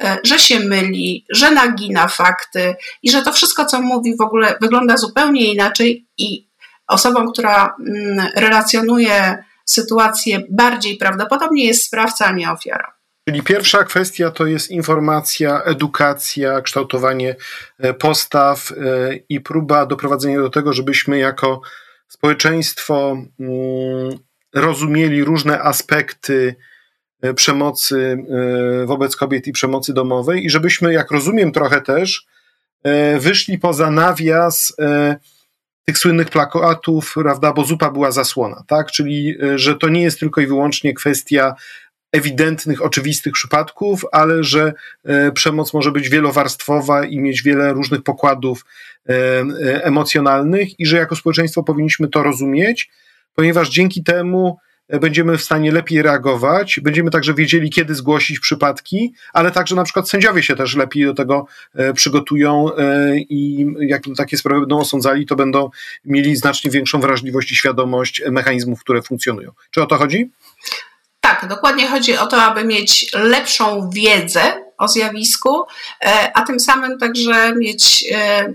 e, że się myli, że nagina fakty i że to wszystko, co mówi, w ogóle wygląda zupełnie inaczej i osobą, która mm, relacjonuje sytuację bardziej prawdopodobnie jest sprawca, a nie ofiara. Czyli pierwsza kwestia to jest informacja, edukacja, kształtowanie e, postaw e, i próba doprowadzenia do tego, żebyśmy jako społeczeństwo mm, rozumieli różne aspekty e, przemocy wobec kobiet i przemocy domowej i żebyśmy, jak rozumiem trochę też, wyszli poza nawias tych słynnych plakatów, prawda, bo zupa była zasłona, tak? Czyli, że to nie jest tylko i wyłącznie kwestia ewidentnych, oczywistych przypadków, ale że e, przemoc może być wielowarstwowa i mieć wiele różnych pokładów e, e, emocjonalnych i że jako społeczeństwo powinniśmy to rozumieć, ponieważ dzięki temu będziemy w stanie lepiej reagować, będziemy także wiedzieli, kiedy zgłosić przypadki, ale także na przykład sędziowie się też lepiej do tego przygotują i jak takie sprawy będą osądzali, to będą mieli znacznie większą wrażliwość i świadomość mechanizmów, które funkcjonują. Czy o to chodzi? Tak, dokładnie chodzi o to, aby mieć lepszą wiedzę o zjawisku, e, a tym samym także mieć e,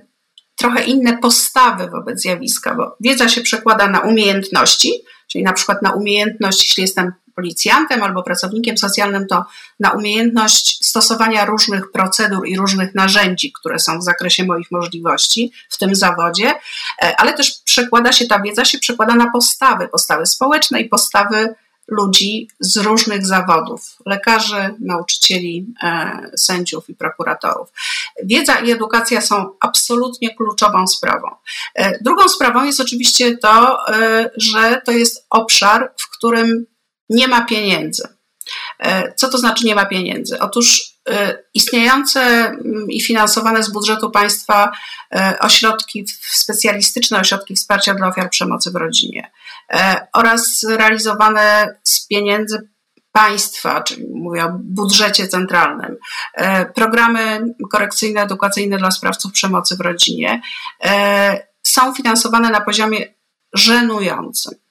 trochę inne postawy wobec zjawiska, bo wiedza się przekłada na umiejętności, czyli na przykład na umiejętność, jeśli jestem policjantem albo pracownikiem socjalnym, to na umiejętność stosowania różnych procedur i różnych narzędzi, które są w zakresie moich możliwości w tym zawodzie, e, ale też przekłada się, ta wiedza się przekłada na postawy, postawy społeczne i postawy ludzi z różnych zawodów lekarzy, nauczycieli, e, sędziów i prokuratorów. Wiedza i edukacja są absolutnie kluczową sprawą. E, drugą sprawą jest oczywiście to, e, że to jest obszar, w którym nie ma pieniędzy. Co to znaczy nie ma pieniędzy? Otóż Y, istniejące mm, i finansowane z budżetu państwa y, ośrodki, specjalistyczne ośrodki wsparcia dla ofiar przemocy w rodzinie oraz realizowane z pieniędzy państwa, czyli mówię o budżecie centralnym, programy korekcyjne, edukacyjne dla sprawców przemocy w rodzinie są finansowane na poziomie żenującym.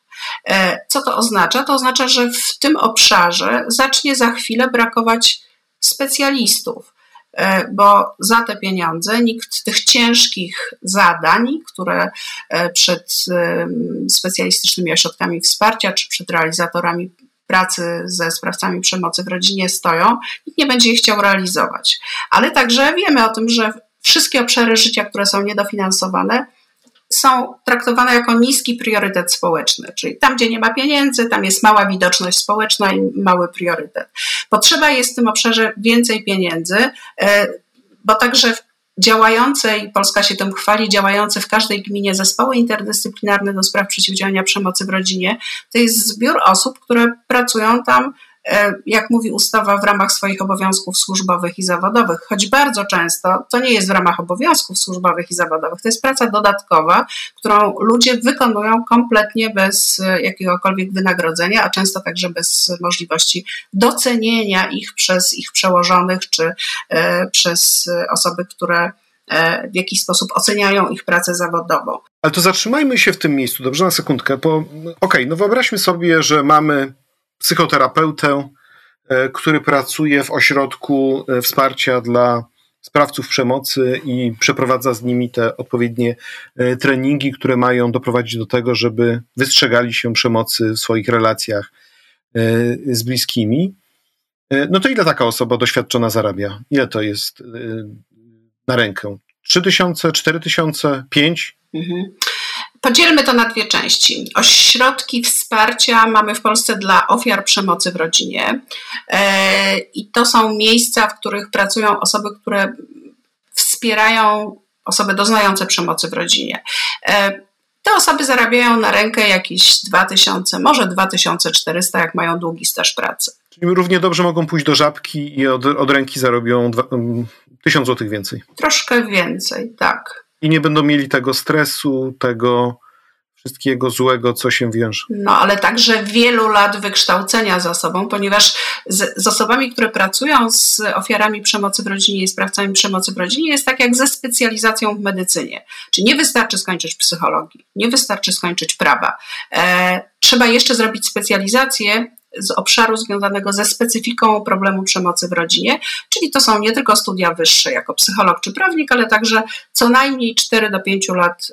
Co to oznacza? To oznacza, że w tym obszarze zacznie za chwilę brakować specjalistów, e, bo za te pieniądze nikt tych ciężkich zadań, które e, przed specjalistycznymi ośrodkami wsparcia czy przed realizatorami pracy ze sprawcami przemocy w rodzinie stoją, nikt nie będzie ich chciał realizować. Ale także wiemy o tym, że wszystkie obszary życia, które są niedofinansowane, są traktowane jako niski priorytet społeczny, czyli tam, gdzie nie ma pieniędzy, tam jest mała widoczność społeczna i mały priorytet. Potrzeba jest w tym obszarze więcej pieniędzy, e, bo także działające, i Polska się tym chwali, działające w każdej gminie zespoły interdyscyplinarne do spraw przeciwdziałania przemocy w rodzinie, to jest zbiór osób, które pracują tam jak mówi ustawa, w ramach swoich obowiązków służbowych i zawodowych, choć bardzo często to nie jest w ramach obowiązków służbowych i zawodowych, to jest praca dodatkowa, którą ludzie wykonują kompletnie bez e, jakiegokolwiek wynagrodzenia, a często także bez możliwości docenienia ich przez ich przełożonych czy e, przez osoby, które w jakiś sposób oceniają ich pracę zawodową. Ale to zatrzymajmy się w tym miejscu, dobrze, na sekundkę, okej, okay, no wyobraźmy sobie, że mamy psychoterapeutę, e, który pracuje w ośrodku e, wsparcia dla sprawców przemocy i przeprowadza z nimi te odpowiednie e, treningi, które mają doprowadzić do tego, żeby wystrzegali się przemocy w swoich relacjach z bliskimi. No to ile taka osoba doświadczona zarabia? Ile to jest na rękę? 3 tysiące, 4 tysiące, 5? Mhm. Podzielmy to na dwie części. Ośrodki wsparcia mamy w Polsce dla ofiar przemocy w rodzinie. E, I to są miejsca, w których pracują osoby, które wspierają osoby doznające przemocy w rodzinie. E, te osoby zarabiają na rękę jakieś 2000, może 2400, jak mają długi staż pracy. Czyli równie dobrze mogą pójść do żabki i od, od ręki zarobią 1000 zł więcej. Troszkę więcej, tak i nie będą mieli tego stresu, tego wszystkiego złego, co się wiąże. No, ale także wielu lat wykształcenia za sobą, ponieważ z, z, osobami, które pracują z ofiarami przemocy w rodzinie i sprawcami przemocy w rodzinie, jest tak jak ze specjalizacją w medycynie. Czy nie wystarczy skończyć psychologii, nie wystarczy skończyć prawa. E, trzeba jeszcze zrobić specjalizację z obszaru związanego ze specyfiką problemu przemocy w rodzinie, czyli to są nie tylko studia wyższe jako psycholog czy prawnik, ale także co najmniej 4 do 5 lat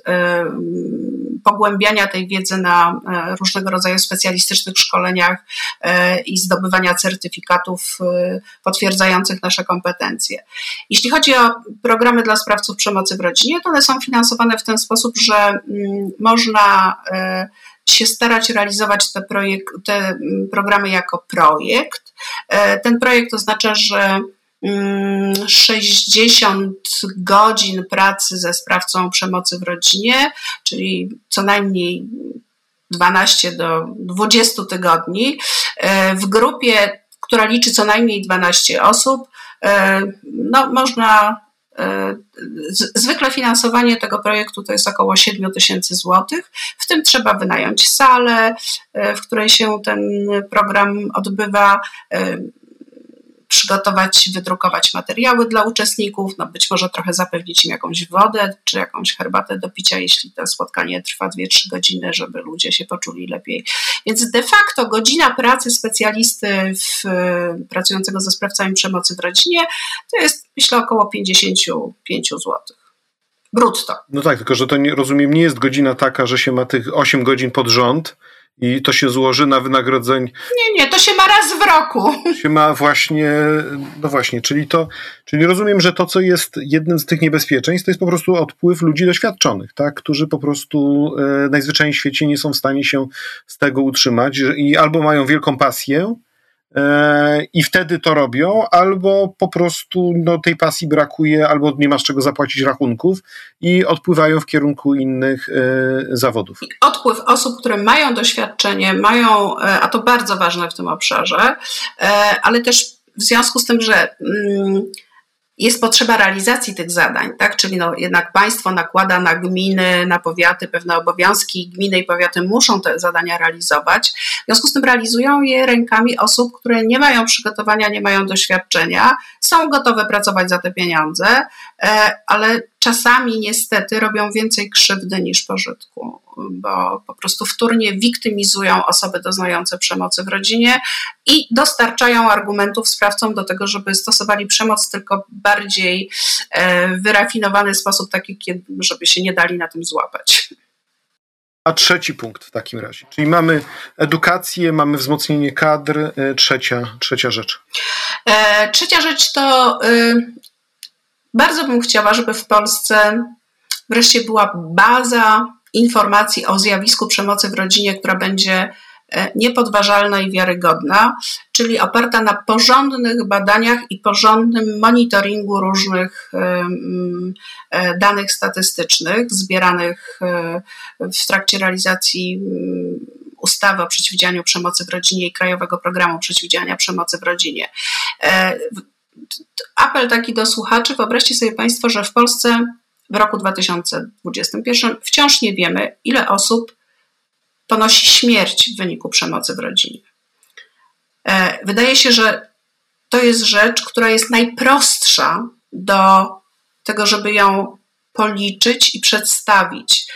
pogłębiania tej wiedzy na e, różnego rodzaju specjalistycznych szkoleniach e, i zdobywania certyfikatów e, potwierdzających nasze kompetencje. Jeśli chodzi o programy dla sprawców przemocy w rodzinie, to one są finansowane w ten sposób, że mm, można się starać realizować te, projek- te mm, programy jako projekt. E, ten projekt oznacza, że 60 mm, godzin pracy ze sprawcą przemocy w rodzinie, czyli co najmniej 12 do 20 tygodni, e, w grupie, która liczy co najmniej 12 osób, e, no, można zwykle finansowanie tego projektu to jest około 7 tysięcy złotych. W tym trzeba wynająć salę, e, w której się ten program odbywa, e, przygotować, wydrukować materiały dla uczestników, no być może trochę zapewnić im jakąś wodę czy jakąś herbatę do picia, jeśli to spotkanie trwa 2-3 godziny, żeby ludzie się poczuli lepiej. Więc de facto godzina pracy specjalisty w, pracującego ze sprawcami przemocy w rodzinie to jest myślę około 55 zł brutto. No tak, tylko że to nie, rozumiem, nie jest godzina taka, że się ma tych 8 godzin pod rząd, i to się złoży na wynagrodzeń. Nie, nie, to się ma raz w roku. Się ma właśnie, no właśnie, czyli to, czyli rozumiem, że to, co jest jednym z tych niebezpieczeństw, to jest po prostu odpływ ludzi doświadczonych, tak, którzy po prostu e, najzwyczajniej w świecie nie są w stanie się z tego utrzymać i albo mają wielką pasję, i wtedy to robią, albo po prostu no, tej pasji brakuje, albo nie masz czego zapłacić rachunków i odpływają w kierunku innych e, zawodów. Odpływ osób, które mają doświadczenie, mają, e, a to bardzo ważne w tym obszarze, ale też w związku z tym, że. Mm, jest potrzeba realizacji tych zadań, tak? Czyli no, jednak państwo nakłada na gminy, na powiaty pewne obowiązki, gminy i powiaty muszą te zadania realizować. W związku z tym realizują je rękami osób, które nie mają przygotowania, nie mają doświadczenia, są gotowe pracować za te pieniądze, e, ale czasami niestety robią więcej krzywdy niż pożytku, bo po prostu wtórnie wiktymizują osoby doznające przemocy w rodzinie i dostarczają argumentów sprawcom do tego, żeby stosowali przemoc, tylko bardziej e, wyrafinowany sposób, taki, żeby się nie dali na tym złapać. A trzeci punkt w takim razie, czyli mamy edukację, mamy wzmocnienie kadr, e, trzecia, trzecia rzecz. E, trzecia rzecz to bardzo bym chciała, żeby w Polsce wreszcie była baza informacji o zjawisku przemocy w rodzinie, która będzie e, niepodważalna i wiarygodna, czyli oparta na porządnych badaniach i porządnym monitoringu różnych e, danych statystycznych zbieranych e, w trakcie realizacji ustawy o przeciwdziałaniu przemocy w rodzinie i Krajowego Programu Przeciwdziałania Przemocy w Rodzinie apel taki do słuchaczy. Wyobraźcie sobie Państwo, że w Polsce w roku 2021 wciąż nie wiemy, ile osób ponosi śmierć w wyniku przemocy w rodzinie. E, wydaje się, że to jest rzecz, która jest najprostsza do tego, żeby ją policzyć i przedstawić.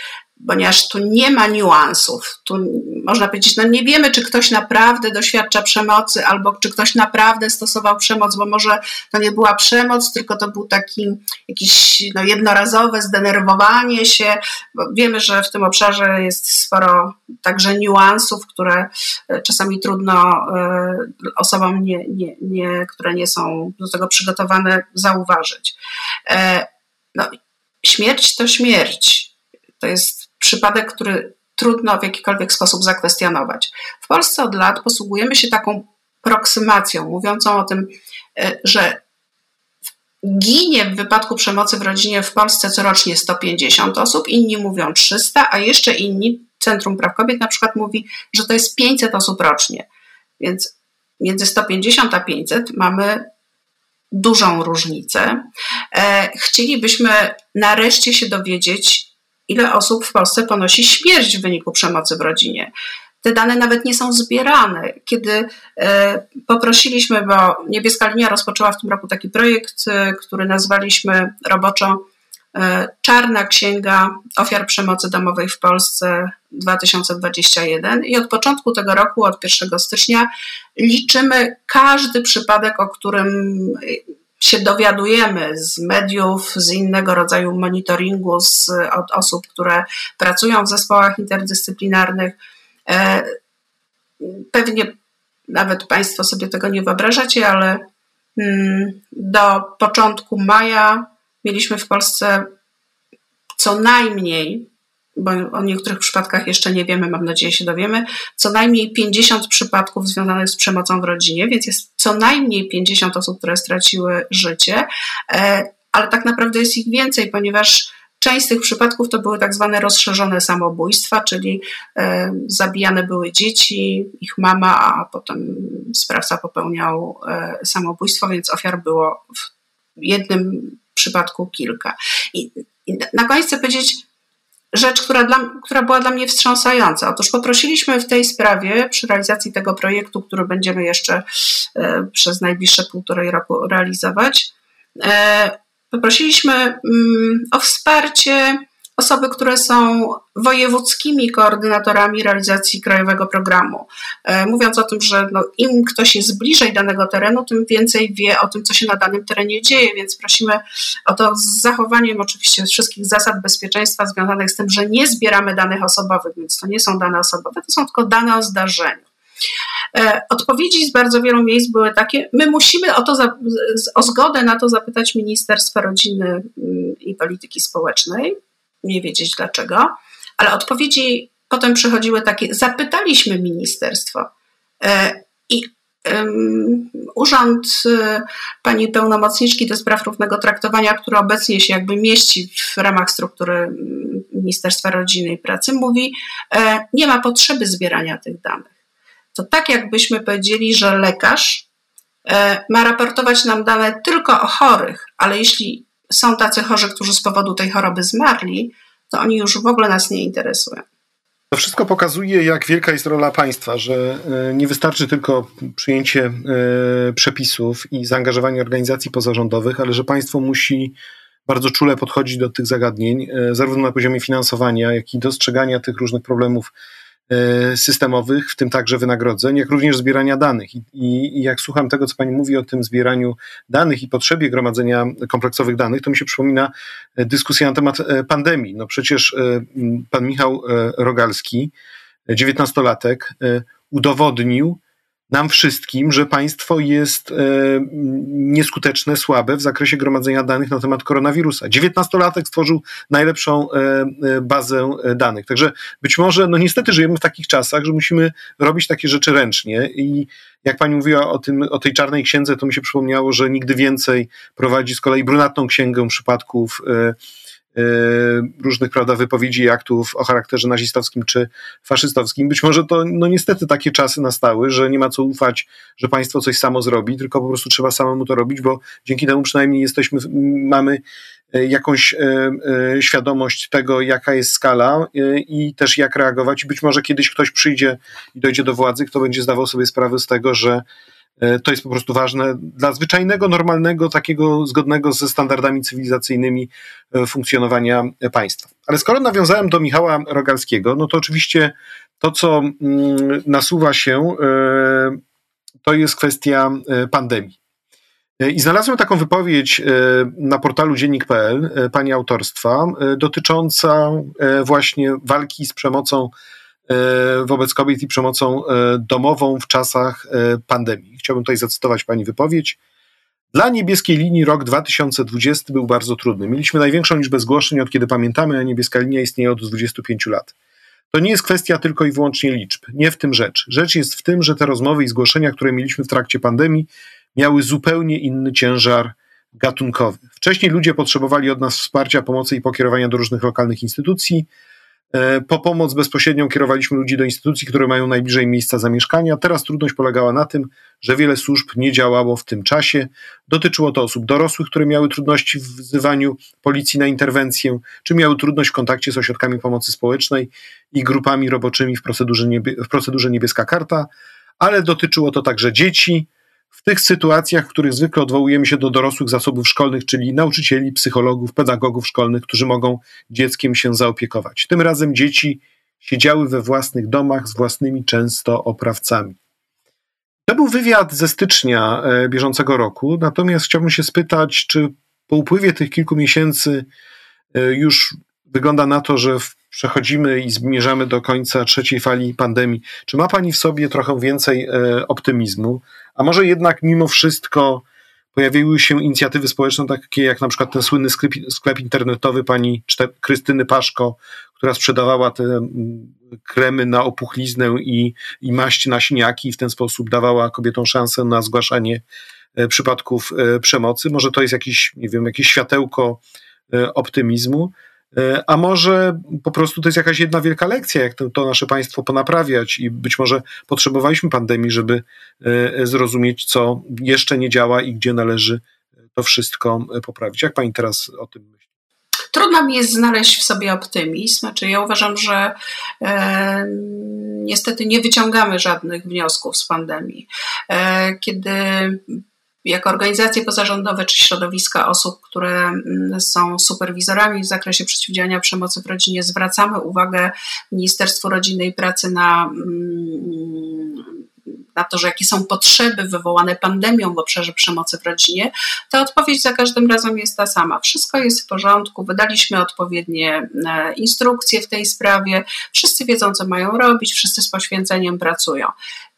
Ponieważ tu nie ma niuansów. Tu można powiedzieć, no nie wiemy, czy ktoś naprawdę doświadcza przemocy, albo czy ktoś naprawdę stosował przemoc, bo może to nie była przemoc, tylko to był taki jakiś no, jednorazowe zdenerwowanie się. Bo wiemy, że w tym obszarze jest sporo także niuansów, które e, czasami trudno e, osobom, nie, nie, nie, które nie są do tego przygotowane, zauważyć. E, no, śmierć to śmierć. To jest przypadek, który trudno w jakikolwiek sposób zakwestionować. W Polsce od lat posługujemy się taką proksymacją, mówiącą o tym, e, że ginie w wypadku przemocy w rodzinie w Polsce corocznie 150 osób, inni mówią 300, a jeszcze inni, Centrum Praw Kobiet na przykład mówi, że to jest 500 osób rocznie. Więc między 150 a 500 mamy dużą różnicę. E, chcielibyśmy nareszcie się dowiedzieć, ile osób w Polsce ponosi śmierć w wyniku przemocy w rodzinie. Te dane nawet nie są zbierane. Kiedy e, poprosiliśmy, bo Niebieska Linia rozpoczęła w tym roku taki projekt, e, który nazwaliśmy roboczo e, Czarna Księga Ofiar Przemocy Domowej w Polsce 2021 i od początku tego roku, od 1 stycznia, liczymy każdy przypadek, o którym się dowiadujemy z mediów, z innego rodzaju monitoringu, z, od osób, które pracują w zespołach interdyscyplinarnych. E, pewnie nawet Państwo sobie tego nie wyobrażacie, ale mm, do początku maja mieliśmy w Polsce co najmniej bo o niektórych przypadkach jeszcze nie wiemy, mam nadzieję się dowiemy, co najmniej 50 przypadków związanych z przemocą w rodzinie, więc jest co najmniej 50 osób, które straciły życie, e, ale tak naprawdę jest ich więcej, ponieważ Część z tych przypadków to były tak zwane rozszerzone samobójstwa, czyli e, zabijane były dzieci, ich mama, a potem sprawca popełniał e, samobójstwo, więc ofiar było w jednym przypadku kilka. I, i na koniec chcę powiedzieć, rzecz, która, dla, która była dla mnie wstrząsająca. Otóż poprosiliśmy w tej sprawie, przy realizacji tego projektu, który będziemy jeszcze e, przez najbliższe półtorej roku realizować, e, poprosiliśmy mm, o wsparcie osoby, które są wojewódzkimi koordynatorami realizacji krajowego programu. E, mówiąc o tym, że no, im ktoś jest bliżej danego terenu, tym więcej wie o tym, co się na danym terenie dzieje, więc prosimy o to z zachowaniem oczywiście wszystkich zasad bezpieczeństwa związanych z tym, że nie zbieramy danych osobowych, więc to nie są dane osobowe, to są tylko dane o zdarzeniu. E, odpowiedzi z bardzo wielu miejsc były takie: My musimy o, to o zgodę na to zapytać Ministerstwa Rodziny mm, i Polityki Społecznej nie wiedzieć dlaczego, ale odpowiedzi potem przychodziły takie, zapytaliśmy ministerstwo e, i urząd e, pani pełnomocniczki do spraw równego traktowania, który obecnie się jakby mieści w ramach struktury Ministerstwa Rodziny i Pracy, mówi, e, nie ma potrzeby zbierania tych danych. To tak jakbyśmy powiedzieli, że lekarz ma raportować nam dane tylko o chorych, ale jeśli są tacy chorzy, którzy z powodu tej choroby zmarli, to oni już w ogóle nas nie interesują. To wszystko pokazuje, jak wielka jest rola państwa, że e, nie wystarczy tylko przyjęcie e, przepisów i zaangażowanie organizacji pozarządowych, ale że państwo musi bardzo czule podchodzić do tych zagadnień, e, zarówno na poziomie finansowania, jak i dostrzegania tych różnych problemów systemowych, w tym także wynagrodzeń, jak również zbierania danych. I, I, jak słucham tego, co Pani mówi o tym zbieraniu danych i potrzebie gromadzenia kompleksowych danych, to mi się przypomina e, dyskusja na temat e, pandemii. No przecież pan Michał Rogalski, dziewiętnastolatek, udowodnił, nam wszystkim, że państwo jest e, nieskuteczne, słabe w zakresie gromadzenia danych na temat koronawirusa. Dziewiętnastolatek stworzył najlepszą e, e, bazę danych. Także być może, no niestety żyjemy w takich czasach, że musimy robić takie rzeczy ręcznie i jak pani mówiła o, tym, o tej czarnej księdze, to mi się przypomniało, że nigdy więcej prowadzi z kolei brunatną księgę przypadków Y, różnych prawda, wypowiedzi i aktów o charakterze nazistowskim czy faszystowskim. Być może to no niestety takie czasy nastały, że nie ma co ufać, że państwo coś samo zrobi, tylko po prostu trzeba samemu to robić, bo dzięki temu przynajmniej jesteśmy, mamy y, jakąś y, świadomość tego, jaka jest skala i też jak reagować. I być może kiedyś ktoś przyjdzie i dojdzie do władzy, kto będzie zdawał sobie sprawę z tego, że To jest po prostu ważne dla zwyczajnego, normalnego, takiego zgodnego ze standardami cywilizacyjnymi funkcjonowania państwa. Ale skoro nawiązałem do Michała Rogalskiego, no to oczywiście to, co mm, nasuwa się, to jest kwestia pandemii. E, I znalazłem taką wypowiedź e, na portalu dziennik.pl e, pani autorstwa dotycząca właśnie walki z przemocą wobec kobiet i przemocą domową w czasach pandemii. Chciałbym tutaj zacytować pani wypowiedź. Dla niebieskiej linii rok 2020 był bardzo trudny. Mieliśmy największą liczbę zgłoszeń od kiedy pamiętamy, a niebieska linia istnieje od 25 lat. To nie jest kwestia tylko i wyłącznie liczb. Nie w tym rzecz. Rzecz jest w tym, że te rozmowy i zgłoszenia, które mieliśmy w trakcie pandemii, miały zupełnie inny ciężar gatunkowy. Wcześniej ludzie potrzebowali od nas wsparcia, pomocy i pokierowania do różnych lokalnych instytucji. E, po pomoc bezpośrednią kierowaliśmy ludzi do instytucji, które mają najbliżej miejsca zamieszkania. Teraz trudność polegała na tym, że wiele służb nie działało w tym czasie. Dotyczyło to osób dorosłych, które miały trudności w wzywaniu policji na interwencję, czy miały trudność w kontakcie z ośrodkami pomocy społecznej i grupami roboczymi w procedurze, niebie, w procedurze Niebieska Karta, ale dotyczyło to także dzieci, w tych sytuacjach, w których zwykle odwołujemy się do dorosłych zasobów szkolnych, czyli nauczycieli, psychologów, pedagogów szkolnych, którzy mogą dzieckiem się zaopiekować. Tym razem dzieci siedziały we własnych domach z własnymi często oprawcami. To był wywiad ze stycznia e, bieżącego roku, natomiast chciałbym się spytać, czy po upływie tych kilku miesięcy e, już wygląda na to, że przechodzimy i zmierzamy do końca trzeciej fali pandemii. Czy ma Pani w sobie trochę więcej e, optymizmu? A może jednak mimo wszystko pojawiły się inicjatywy społeczne, takie jak na przykład ten słynny sklep, sklep internetowy pani Krystyny Paszko, która sprzedawała te mm, kremy na opuchliznę i, i maść na siniaki i w ten sposób dawała kobietom szansę na zgłaszanie e, przypadków e, przemocy. Może to jest jakiś, nie wiem, jakieś światełko optymizmu. E, a może po prostu to jest jakaś jedna wielka lekcja, jak to, nasze państwo ponaprawiać i być może potrzebowaliśmy pandemii, żeby e, zrozumieć, co jeszcze nie działa i gdzie należy to wszystko poprawić. Jak pani teraz o tym myśli? Trudno mi jest znaleźć w sobie optymizm. Znaczy, ja uważam, że e, niestety nie wyciągamy żadnych wniosków z pandemii. E, kiedy jako organizacje pozarządowe czy środowiska osób, które mm, są superwizorami w zakresie przeciwdziałania przemocy w rodzinie, zwracamy uwagę Ministerstwu Rodziny i Pracy na, mm, na to, że jakie są potrzeby wywołane pandemią w obszarze przemocy w rodzinie, to odpowiedź za każdym razem jest ta sama. Wszystko jest w porządku, wydaliśmy odpowiednie e, instrukcje w tej sprawie, wszyscy wiedzą, co mają robić, wszyscy z poświęceniem pracują.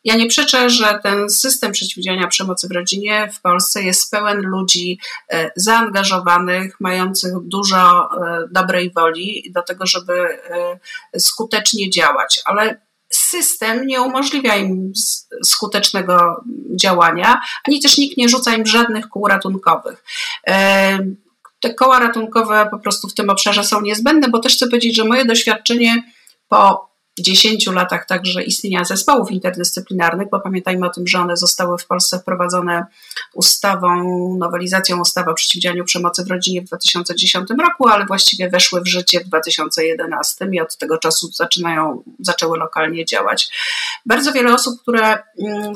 Ja nie przeczę, że ten system przeciwdziałania przemocy w rodzinie w Polsce jest pełen ludzi e, zaangażowanych, mających dużo e, dobrej woli do tego, żeby e, skutecznie działać, ale system nie umożliwia im skutecznego działania, ani też nikt nie rzuca im żadnych kół ratunkowych. Te koła ratunkowe po prostu w tym obszarze są niezbędne, bo też chcę powiedzieć, że moje doświadczenie po 10 latach także istnienia zespołów interdyscyplinarnych, bo pamiętajmy o tym, że one zostały w Polsce wprowadzone ustawą, nowelizacją ustawy o przeciwdziałaniu przemocy w rodzinie w 2010 roku, ale właściwie weszły w życie w 2011 i od tego czasu zaczynają, zaczęły lokalnie działać. Bardzo wiele osób, które mm,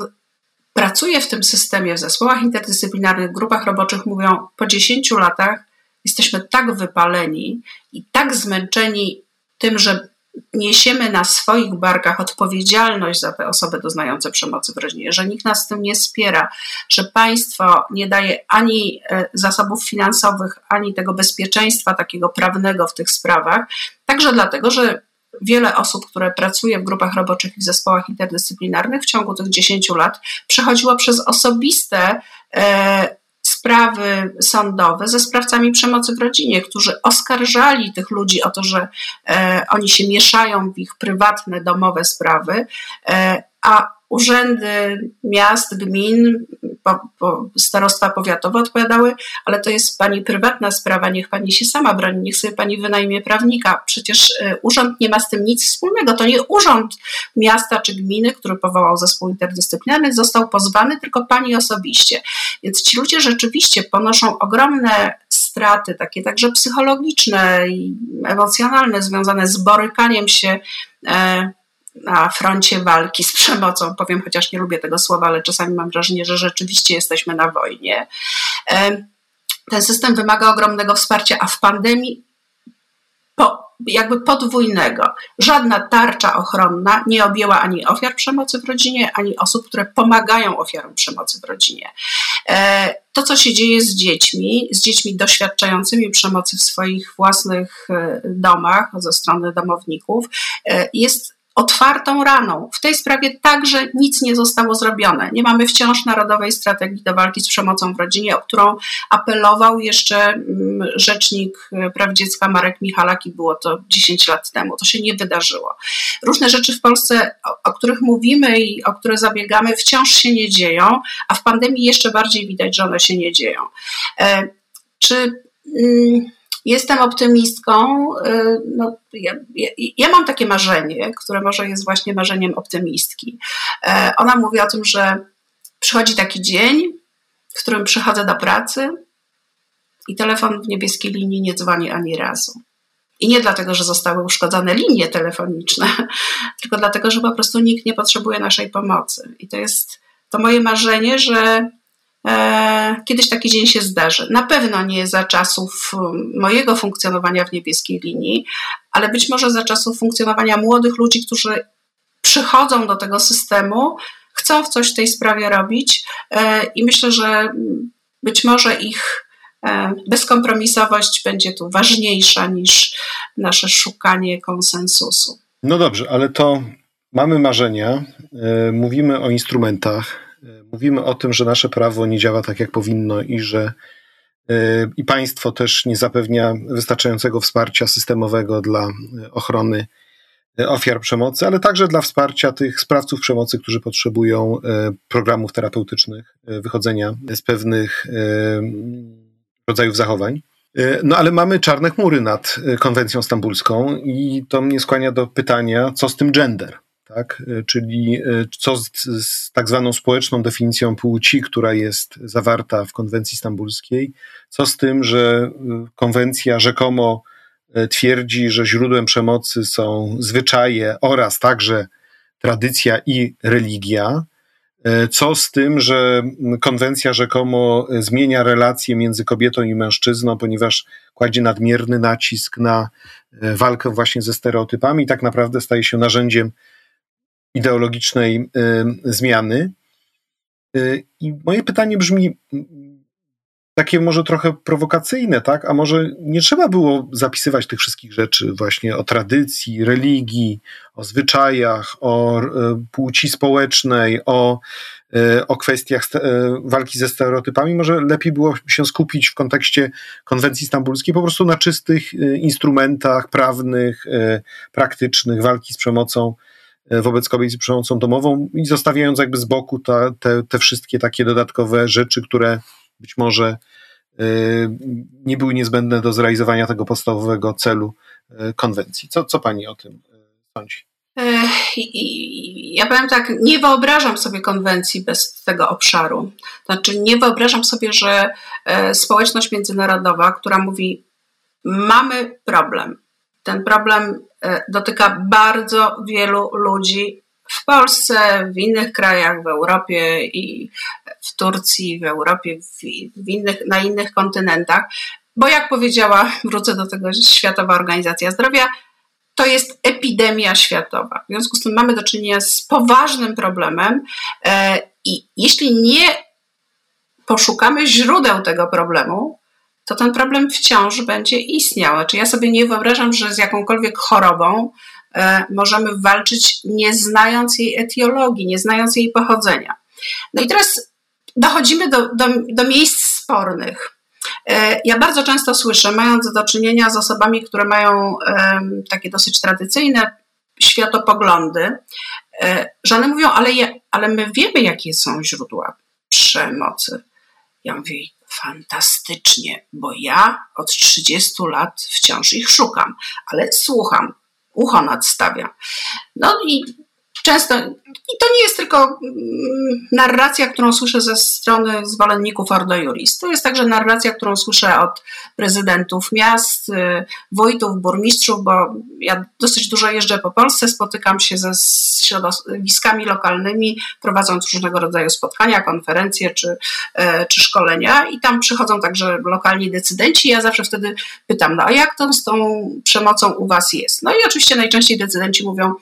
pracuje w tym systemie, w zespołach interdyscyplinarnych, grupach roboczych, mówią, po 10 latach jesteśmy tak wypaleni i tak zmęczeni tym, że niesiemy na swoich barkach odpowiedzialność za te osoby doznające przemocy w rodzinie, że nikt nas z tym nie wspiera, że państwo nie daje ani e, zasobów finansowych, ani tego bezpieczeństwa takiego prawnego w tych sprawach, także dlatego, że wiele osób, które pracuje w grupach roboczych i w zespołach interdyscyplinarnych w ciągu tych 10 lat przechodziło przez osobiste e, sprawy sądowe ze sprawcami przemocy w rodzinie, którzy oskarżali tych ludzi o to, że e, oni się mieszają w ich prywatne, domowe sprawy, e, a urzędy miast, gmin, po, po starostwa powiatowe odpowiadały, ale to jest pani prywatna sprawa, niech pani się sama broni, niech sobie pani wynajmie prawnika. Przecież e, urząd nie ma z tym nic wspólnego. To nie urząd miasta czy gminy, który powołał zespół interdyscyplinarny, został pozwany, tylko pani osobiście. Więc ci ludzie rzeczywiście ponoszą ogromne straty, takie także psychologiczne i emocjonalne, związane z borykaniem się e, na froncie walki z przemocą, powiem, chociaż nie lubię tego słowa, ale czasami mam wrażenie, że rzeczywiście jesteśmy na wojnie. Ten system wymaga ogromnego wsparcia, a w pandemii po, jakby podwójnego. Żadna tarcza ochronna nie objęła ani ofiar przemocy w rodzinie, ani osób, które pomagają ofiarom przemocy w rodzinie. E, to, co się dzieje z dziećmi, z dziećmi doświadczającymi przemocy w swoich własnych e, domach ze strony domowników, e, jest otwartą raną. W tej sprawie także nic nie zostało zrobione. Nie mamy wciąż narodowej strategii do walki z przemocą w rodzinie, o którą apelował jeszcze mm, rzecznik e, praw dziecka Marek Michalak i było to 10 lat temu. To się nie wydarzyło. Różne rzeczy w Polsce, o, o których mówimy i o które zabiegamy, wciąż się nie dzieją, a w pandemii jeszcze bardziej widać, że one się nie dzieją. E, czy. Mm, Jestem optymistką. Y, no, ja, ja, ja, mam takie marzenie, które może jest właśnie marzeniem optymistki. E, ona mówi o tym, że przychodzi taki dzień, w którym przychodzę do pracy i telefon w niebieskiej linii nie dzwoni ani razu. I nie dlatego, że zostały uszkodzone linie telefoniczne, tylko dlatego, że po prostu nikt nie potrzebuje naszej pomocy. I to jest to moje marzenie, że kiedyś taki dzień się zdarzy. Na pewno nie za czasów um, mojego funkcjonowania w niebieskiej linii, ale być może za czasów funkcjonowania młodych ludzi, którzy przychodzą do tego systemu, chcą w coś w tej sprawie robić e, i myślę, że być może ich e, bezkompromisowość będzie tu ważniejsza niż nasze szukanie konsensusu. No dobrze, ale to mamy marzenia, mówimy o instrumentach mówimy o tym, że nasze prawo nie działa tak, jak powinno i że e, i państwo też nie zapewnia wystarczającego wsparcia systemowego dla e, ochrony e, ofiar przemocy, ale także dla wsparcia tych sprawców przemocy, którzy potrzebują programów terapeutycznych, wychodzenia z pewnych rodzajów zachowań. No ale mamy czarne chmury nad konwencją stambulską i to mnie skłania do pytania, co z tym gender? Tak? E, czyli e, co z, z, tak zwaną społeczną definicją płci, która jest zawarta w konwencji stambulskiej, co z tym, że e, konwencja rzekomo twierdzi, że źródłem przemocy są zwyczaje oraz także tradycja i religia. Co z tym, że konwencja rzekomo zmienia relacje między kobietą i mężczyzną, ponieważ kładzie nadmierny nacisk na walkę właśnie ze stereotypami tak naprawdę staje się narzędziem ideologicznej y, zmiany. Y, I moje pytanie brzmi takie może trochę prowokacyjne, tak? A może nie trzeba było zapisywać tych wszystkich rzeczy właśnie o tradycji, religii, o zwyczajach, o y, płci społecznej, o, o kwestiach walki ze stereotypami. Może lepiej było się skupić w kontekście konwencji stambulskiej po prostu na czystych instrumentach prawnych, praktycznych walki z przemocą wobec kobiet z przemocą domową i zostawiając jakby z boku ta, te, te wszystkie takie dodatkowe rzeczy, które być może e, nie były niezbędne do zrealizowania tego podstawowego celu e, konwencji. Co, co pani o tym sądzi? Ja powiem tak, nie wyobrażam sobie konwencji bez tego obszaru. Znaczy, nie wyobrażam sobie, że społeczność międzynarodowa, która mówi, mamy problem, ten problem e, dotyka bardzo wielu ludzi w Polsce, w innych krajach, w Europie i w Turcji, w Europie, w innych, na innych kontynentach, bo jak powiedziała, wrócę do tego, Światowa Organizacja Zdrowia, to jest epidemia światowa. W związku z tym mamy do czynienia z poważnym problemem e, i jeśli nie poszukamy źródeł tego problemu, to ten problem wciąż będzie istniał. Znaczy ja sobie nie wyobrażam, że z jakąkolwiek chorobą e, możemy walczyć nie znając jej etiologii, nie znając jej pochodzenia. No i teraz dochodzimy do, do, do miejsc spornych. E, ja bardzo często słyszę, mając do czynienia z osobami, które mają takie dosyć tradycyjne światopoglądy, e, że one mówią, ale, je, ale my wiemy, jakie są źródła przemocy. Ja mówię, fantastycznie, bo ja od 30 lat wciąż ich szukam, ale słucham, ucho nadstawiam. No i często, i to nie jest tylko mm, narracja, którą słyszę ze strony zwolenników Ordo Juris. To jest także narracja, którą słyszę od prezydentów miast, y, wójtów, burmistrzów, bo ja dosyć dużo jeżdżę po Polsce, spotykam się ze środowiskami lokalnymi, prowadząc różnego rodzaju spotkania, konferencje czy, e, czy szkolenia i tam przychodzą także lokalni decydenci. Ja zawsze wtedy pytam, no a jak to z tą przemocą u was jest? No i oczywiście najczęściej decydenci mówią,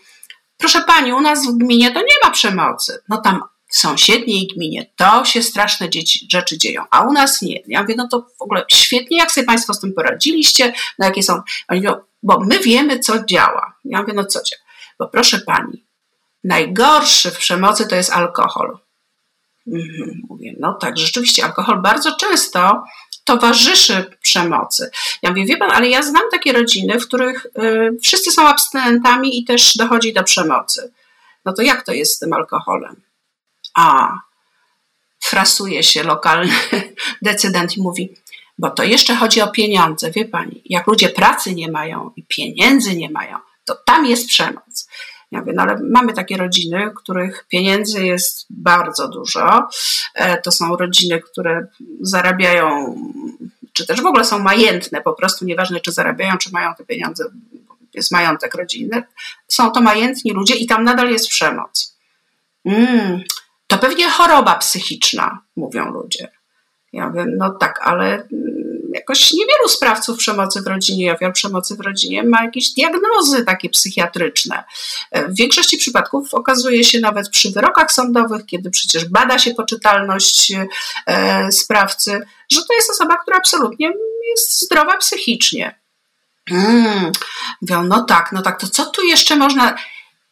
Proszę pani, u nas w gminie to nie ma przemocy. No tam w sąsiedniej gminie to się straszne dzieci, rzeczy dzieją, a u nas nie. Ja mówię, no to w ogóle świetnie, jak sobie państwo z tym poradziliście, no jakie są. Oni mówią, bo my wiemy, co działa. Ja mówię, no co działa? Bo proszę pani, najgorszy w przemocy to jest alkohol. Mhm, mówię, no tak, rzeczywiście alkohol bardzo często towarzyszy przemocy. Ja mówię, wie pan, ale ja znam takie rodziny, w których y, wszyscy są abstynentami i też dochodzi do przemocy. No to jak to jest z tym alkoholem? A, frasuje się lokalny decydent i mówi, bo to jeszcze chodzi o pieniądze, wie pani, jak ludzie pracy nie mają i pieniędzy nie mają, to tam jest przemoc. Ja mówię, no ale mamy takie rodziny, których pieniędzy jest bardzo dużo. E, to są rodziny, które zarabiają, czy też w ogóle są majętne, po prostu nieważne, czy zarabiają, czy mają te pieniądze, jest majątek rodzinny. Są to majętni ludzie i tam nadal jest przemoc. Mm, to pewnie choroba psychiczna, mówią ludzie. Ja mówię, no tak, ale jakoś niewielu sprawców przemocy w rodzinie, ofiar przemocy w rodzinie ma jakieś diagnozy takie psychiatryczne. W większości przypadków okazuje się nawet przy wyrokach sądowych, kiedy przecież bada się poczytalność e, sprawcy, że to jest osoba, która absolutnie jest zdrowa psychicznie. Hmm. Mówią, no tak, no tak, to co tu jeszcze można...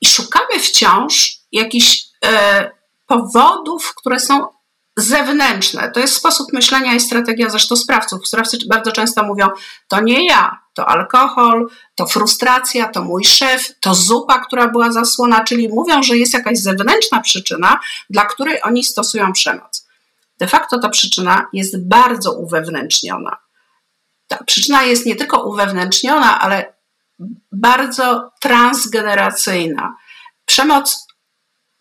I szukamy wciąż jakichś e, powodów, które są zewnętrzne. To jest sposób myślenia i strategia zresztą sprawców. Sprawcy bardzo często mówią, to nie ja, to alkohol, to frustracja, to mój szef, to zupa, która była zasłona, czyli mówią, że jest jakaś zewnętrzna przyczyna, dla której oni stosują przemoc. De facto ta przyczyna jest bardzo uwewnętrzniona. Ta przyczyna jest nie tylko uwewnętrzniona, ale bardzo transgeneracyjna. Przemoc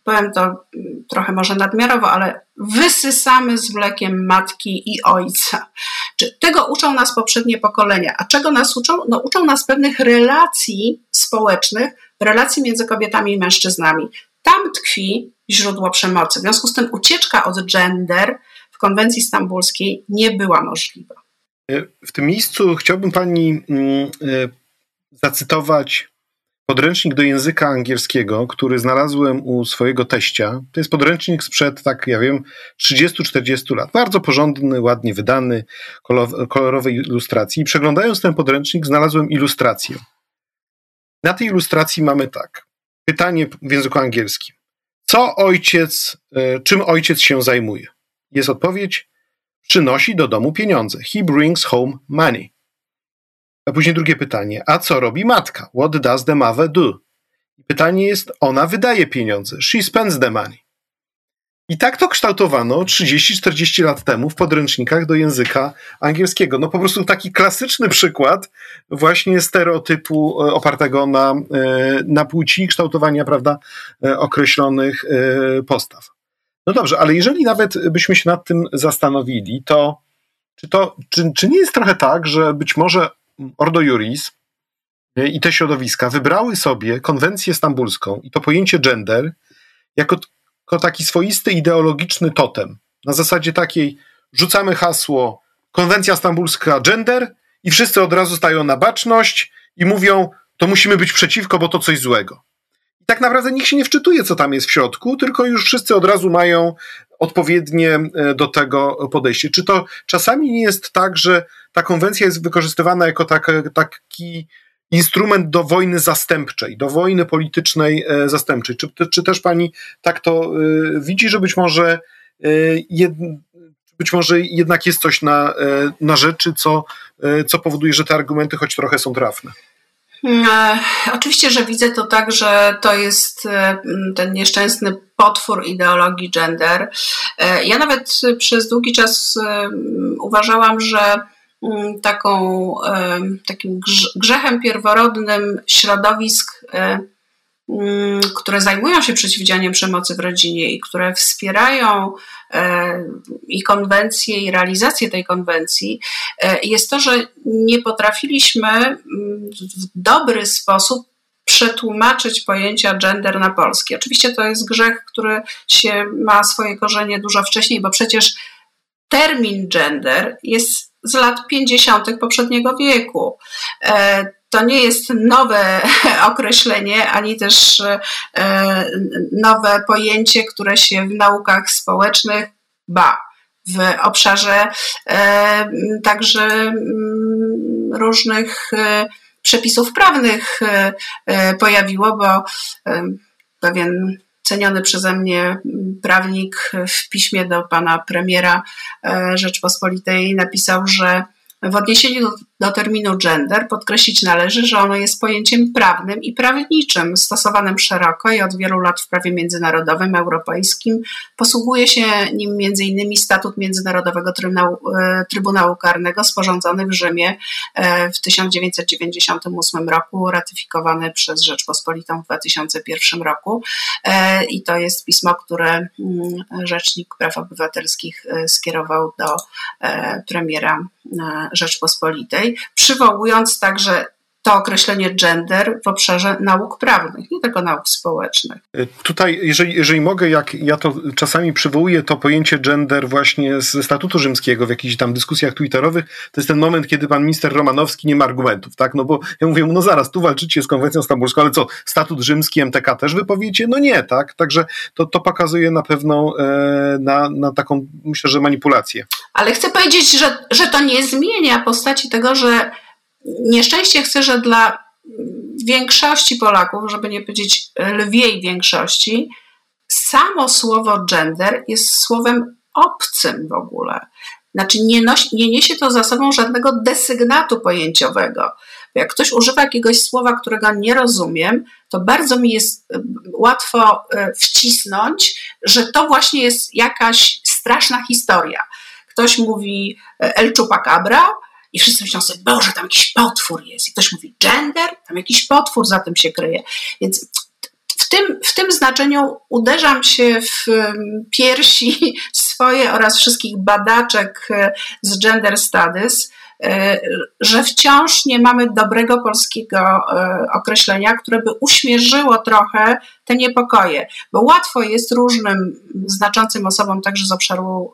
powiem to mm, trochę może nadmiarowo, ale wysysamy z mlekiem matki i ojca. Czy tego uczą nas poprzednie pokolenia. A czego nas uczą? No, uczą nas pewnych relacji społecznych, relacji między kobietami i mężczyznami. Tam tkwi źródło przemocy. W związku z tym ucieczka od gender w konwencji stambulskiej nie była możliwa. W tym miejscu chciałbym pani mm, y, zacytować podręcznik do języka angielskiego, który znalazłem u swojego teścia. To jest podręcznik sprzed, tak ja wiem, 30-40 lat. Bardzo porządny, ładnie wydany, kolorowej ilustracji. I przeglądając ten podręcznik, znalazłem ilustrację. Na tej ilustracji mamy tak. Pytanie w języku angielskim. Co ojciec, e, czym ojciec się zajmuje? Jest odpowiedź: przynosi do domu pieniądze. He brings home money. A później drugie pytanie. A co robi matka? What does the mother do? Pytanie jest, ona wydaje pieniądze. She spends the money. I tak to kształtowano 30-40 lat temu w podręcznikach do języka angielskiego. No po prostu taki klasyczny przykład właśnie stereotypu e, opartego na, e, na płci kształtowania, prawda, e, określonych postaw. No dobrze, ale jeżeli nawet byśmy się nad tym zastanowili, to czy, to, czy, czy nie jest trochę tak, że być może Ordo Juris i te środowiska wybrały sobie konwencję stambulską i to pojęcie gender jako, jako taki swoisty ideologiczny totem. Na zasadzie takiej rzucamy hasło konwencja stambulska gender i wszyscy od razu stają na baczność i mówią to musimy być przeciwko, bo to coś złego. I tak naprawdę nikt się nie wczytuje, co tam jest w środku, tylko już wszyscy od razu mają odpowiednie e, do tego podejście. Czy to czasami nie jest tak, że ta konwencja jest wykorzystywana jako tak, taki instrument do wojny zastępczej, do wojny politycznej e, zastępczej? Czy, czy też pani tak to e, widzi, że być może, jed, być może jednak jest coś na, na rzeczy, co, co powoduje, że te argumenty choć trochę są trafne? E, oczywiście, że widzę to tak, że to jest e, ten nieszczęsny potwór ideologii gender. E, ja nawet przez długi czas uważałam, że taką, takim grzechem pierworodnym środowisk mm, które zajmują się przeciwdziałaniem przemocy w rodzinie i które wspierają e, i konwencję, i realizację tej konwencji, e, jest to, że nie potrafiliśmy mm, w dobry sposób przetłumaczyć pojęcia gender na polski. Oczywiście to jest grzech, który się ma swoje korzenie dużo wcześniej, bo przecież termin gender jest z lat 50. poprzedniego wieku. E, to nie jest nowe określenie, ani też e, nowe pojęcie, które się w naukach społecznych, ba, w obszarze e, także mm, różnych przepisów prawnych pojawiło, bo pewien ceniony przeze mnie prawnik w piśmie do pana premiera e, Rzeczpospolitej napisał, że w odniesieniu do, do, terminu gender podkreślić należy, że ono jest pojęciem prawnym i prawniczym, stosowanym szeroko i od wielu lat w prawie międzynarodowym, europejskim. Posługuje się nim m.in. statut Międzynarodowego Trybunału, e, Trybunału Karnego sporządzony w Rzymie e, w 1998 roku, ratyfikowany przez Rzeczpospolitą w 2001 roku. E, I to jest pismo, które mm, Rzecznik Praw Obywatelskich skierował do premiera Rzeczpospolitej, przywołując także to określenie gender w obszarze nauk prawnych, nie tylko nauk społecznych. E, tutaj, jeżeli, jeżeli mogę, jak ja to czasami przywołuję, to pojęcie gender właśnie ze statutu rzymskiego w jakichś tam dyskusjach twitterowych, to jest ten moment, kiedy pan minister Romanowski nie ma argumentów, tak? No bo ja mówię, no zaraz, tu walczycie z konwencją stambulską, ale co, statut rzymski, MTK też wypowiecie? No nie, tak? Także to, to pokazuje na pewno e, na, na taką, myślę, że manipulację. Ale chcę powiedzieć, że, że to nie zmienia postaci tego, że nieszczęście chcę, że dla większości Polaków, żeby nie powiedzieć lwiej większości, samo słowo gender jest słowem obcym w ogóle. Znaczy nie, nosi, nie niesie to za sobą żadnego desygnatu pojęciowego. Jak ktoś używa jakiegoś słowa, którego nie rozumiem, to bardzo mi jest e, łatwo e, wcisnąć, że to właśnie jest jakaś straszna historia. Ktoś mówi e, El Chupacabra, i wszyscy myślą sobie, Boże, tam jakiś potwór jest. I ktoś mówi gender, tam jakiś potwór za tym się kryje. Więc w tym, w tym znaczeniu uderzam się w piersi swoje oraz wszystkich badaczek e, z gender studies, e, że wciąż nie mamy dobrego polskiego e, określenia, które by uśmierzyło trochę te niepokoje, bo łatwo jest różnym znaczącym osobom także z obszaru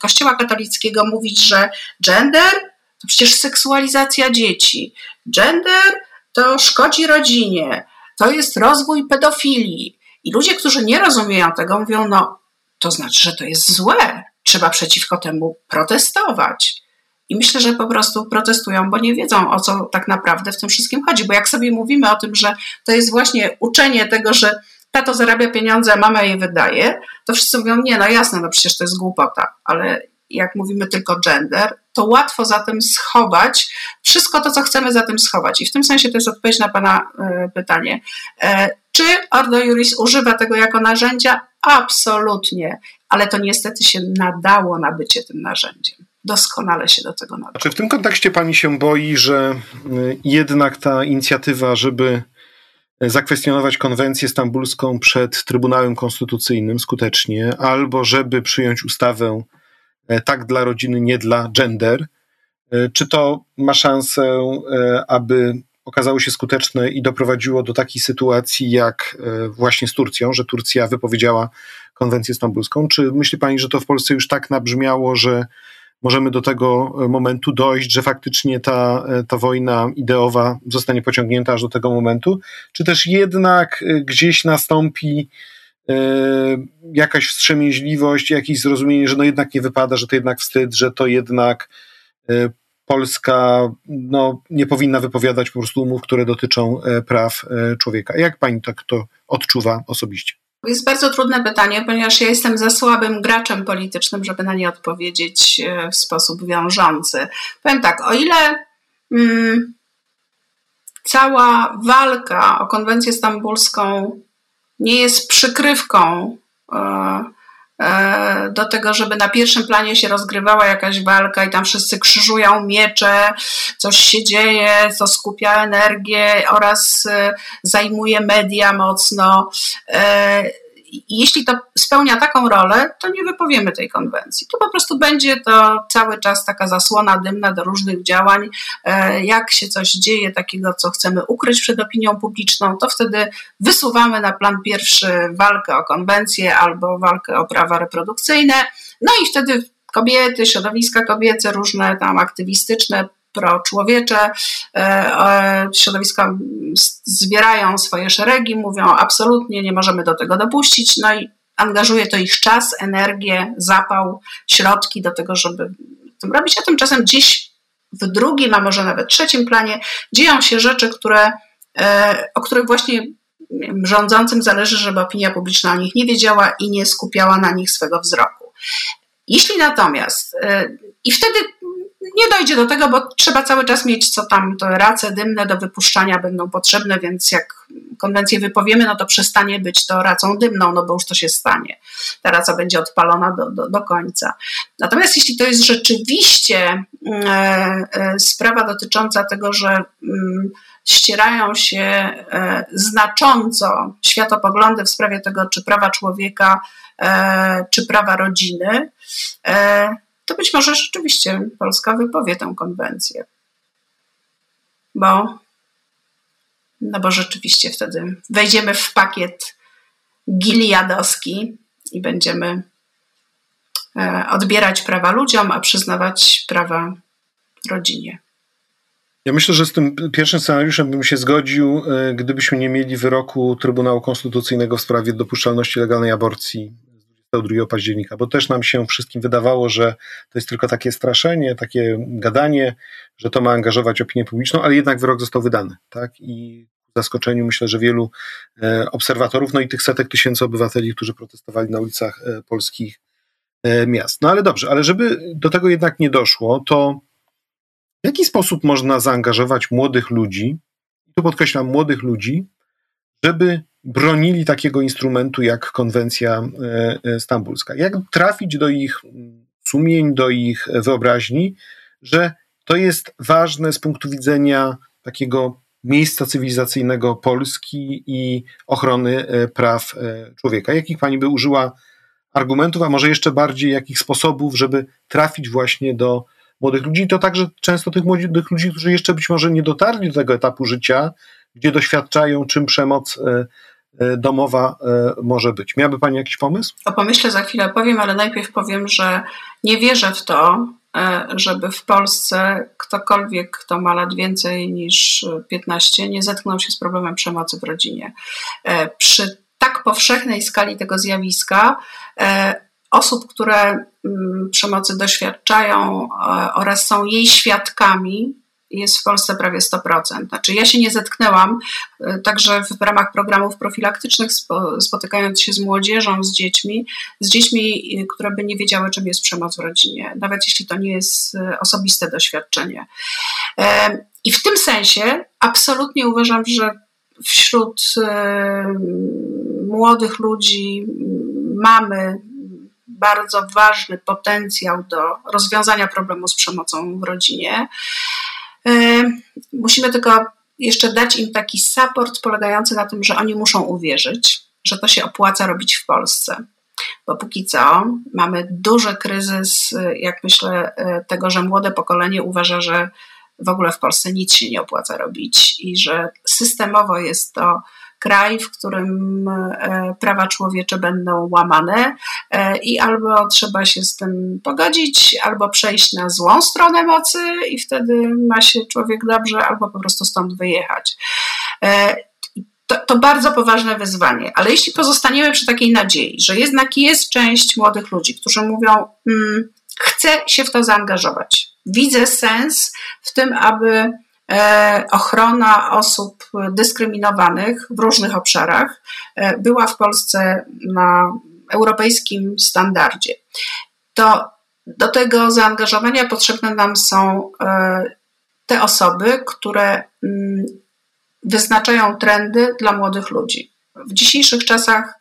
Kościoła katolickiego mówić, że gender to przecież seksualizacja dzieci, gender to szkodzi rodzinie, to jest rozwój pedofilii. I ludzie, którzy nie rozumieją tego, mówią, no to znaczy, że to jest złe, trzeba przeciwko temu protestować. I myślę, że po prostu protestują, bo nie wiedzą, o co tak naprawdę w tym wszystkim chodzi. Bo jak sobie mówimy o tym, że to jest właśnie uczenie tego, że tato zarabia pieniądze, mama je wydaje, to wszyscy mówią, nie, no jasne, no przecież to jest głupota, ale jak mówimy tylko gender, to łatwo za tym schować wszystko to, co chcemy za tym schować. I w tym sensie to jest odpowiedź na Pana y, pytanie. E, czy Ordo Juris używa tego jako narzędzia? Absolutnie, ale to niestety się nadało na bycie tym narzędziem. Doskonale się do tego nadało. Czy w tym kontekście Pani się boi, że y, jednak ta inicjatywa, żeby zakwestionować konwencję stambulską przed Trybunałem Konstytucyjnym skutecznie, albo żeby przyjąć ustawę e, tak dla rodziny, nie dla gender. E, czy to ma szansę, e, aby okazało się skuteczne i doprowadziło do takiej sytuacji jak właśnie z Turcją, że Turcja wypowiedziała konwencję stambulską? Czy myśli pani, że to w Polsce już tak nabrzmiało, że możemy do tego e, momentu dojść, że faktycznie ta, e, ta wojna ideowa zostanie pociągnięta aż do tego momentu, czy też jednak e, gdzieś nastąpi jakaś wstrzemięźliwość, jakieś zrozumienie, że no jednak nie wypada, że to jednak wstyd, że to jednak Polska no, nie powinna wypowiadać po prostu umów, które dotyczą praw człowieka. Jak pani tak to odczuwa osobiście? Jest bardzo trudne pytanie, ponieważ ja jestem za słabym graczem politycznym, żeby na nie odpowiedzieć e, w sposób wiążący. Powiem tak, o ile mm, cała walka o konwencję stambulską nie jest przykrywką e, do tego, żeby na pierwszym planie się rozgrywała jakaś walka i tam wszyscy krzyżują miecze, coś się dzieje, co skupia energię oraz e, zajmuje media mocno jeśli to spełnia taką rolę, to nie wypowiemy tej konwencji. To po prostu będzie to cały czas taka zasłona dymna do różnych działań. E, jak się coś dzieje takiego, co chcemy ukryć przed opinią publiczną, to wtedy wysuwamy na plan pierwszy walkę o konwencję albo walkę o prawa reprodukcyjne. No i wtedy kobiety, środowiska kobiece, różne tam aktywistyczne, pro-człowiecze, e, e, środowiska zbierają swoje szeregi, mówią absolutnie nie możemy do tego dopuścić, no i angażuje to ich czas, energię, zapał, środki do tego, żeby tym robić, a tymczasem gdzieś w drugim, a może nawet trzecim planie dzieją się rzeczy, które, e, o których właśnie rządzącym zależy, żeby opinia publiczna o nich nie wiedziała i nie skupiała na nich swego wzroku. Jeśli natomiast, i wtedy nie dojdzie do tego, bo trzeba cały czas mieć co tam, to race dymne do wypuszczania będą potrzebne, więc jak konwencję wypowiemy, no to przestanie być to racą dymną, no bo już to się stanie. Ta raca będzie odpalona do, do, do końca. Natomiast jeśli to jest rzeczywiście e, e, sprawa dotycząca tego, że mm, ścierają się e, znacząco światopoglądy w sprawie tego, czy prawa człowieka, e, czy prawa rodziny, e, to być może rzeczywiście Polska wypowie tę konwencję. Bo, no bo rzeczywiście wtedy wejdziemy w pakiet giliadowski i będziemy e, odbierać prawa ludziom, a przyznawać prawa rodzinie. Ja myślę, że z tym pierwszym scenariuszem bym się zgodził, e, gdybyśmy nie mieli wyroku Trybunału Konstytucyjnego w sprawie dopuszczalności legalnej aborcji 22 października, bo też nam się wszystkim wydawało, że to jest tylko takie straszenie, takie gadanie, że to ma angażować opinię publiczną, ale jednak wyrok został wydany, tak? I zaskoczeniu myślę, że wielu e, obserwatorów, no i tych setek tysięcy obywateli, którzy protestowali na ulicach e, polskich e, miast. No ale dobrze, ale żeby do tego jednak nie doszło, to w jaki sposób można zaangażować młodych ludzi, tu podkreślam młodych ludzi, żeby bronili takiego instrumentu jak konwencja e, e, stambulska. Jak trafić do ich sumień, do ich wyobraźni, że to jest ważne z punktu widzenia takiego miejsca cywilizacyjnego Polski i ochrony e, praw człowieka. Jakich pani by użyła argumentów, a może jeszcze bardziej jakich sposobów, żeby trafić właśnie do młodych ludzi? To także często tych młodych ludzi, którzy jeszcze być może nie dotarli do tego etapu życia, gdzie doświadczają, czym przemoc domowa e, może być. Miałaby Pani jakiś pomysł? O pomyśle za chwilę powiem, ale najpierw powiem, że nie wierzę w to, e, żeby w Polsce ktokolwiek, kto ma lat więcej niż 15, nie zetknął się z problemem przemocy w rodzinie. Przy tak powszechnej skali tego zjawiska, osób, które mm, przemocy doświadczają oraz są jej świadkami, jest w Polsce prawie 100%. Znaczy ja się nie zetknęłam, e, także w ramach programów profilaktycznych, spotykając się z młodzieżą, z dziećmi, z dziećmi, e, które by nie wiedziały, czym jest przemoc w rodzinie, nawet jeśli to nie jest e, osobiste doświadczenie. I w tym sensie absolutnie uważam, że wśród młodych ludzi mamy bardzo ważny potencjał do rozwiązania problemu z przemocą w rodzinie. E, musimy tylko jeszcze dać im taki support polegający na tym, że oni muszą uwierzyć, że to się opłaca robić w Polsce. Bo póki co mamy duży kryzys, jak myślę, e, tego, że młode pokolenie uważa, że w ogóle w Polsce nic się nie opłaca robić i że systemowo jest to kraj, w którym e, prawa człowiecze będą łamane e, i albo trzeba się z tym pogodzić, albo przejść na złą stronę mocy i wtedy ma się człowiek dobrze, albo po prostu stąd wyjechać. E, to, to, bardzo poważne wyzwanie, ale jeśli pozostaniemy przy takiej nadziei, że jednak jest część młodych ludzi, którzy mówią, hmm, chcę się w to zaangażować, widzę sens w tym, aby ochrona osób dyskryminowanych w różnych obszarach e, była w Polsce na europejskim standardzie. To do tego zaangażowania potrzebne nam są e, te osoby, które mm, wyznaczają trendy dla młodych ludzi. W dzisiejszych czasach,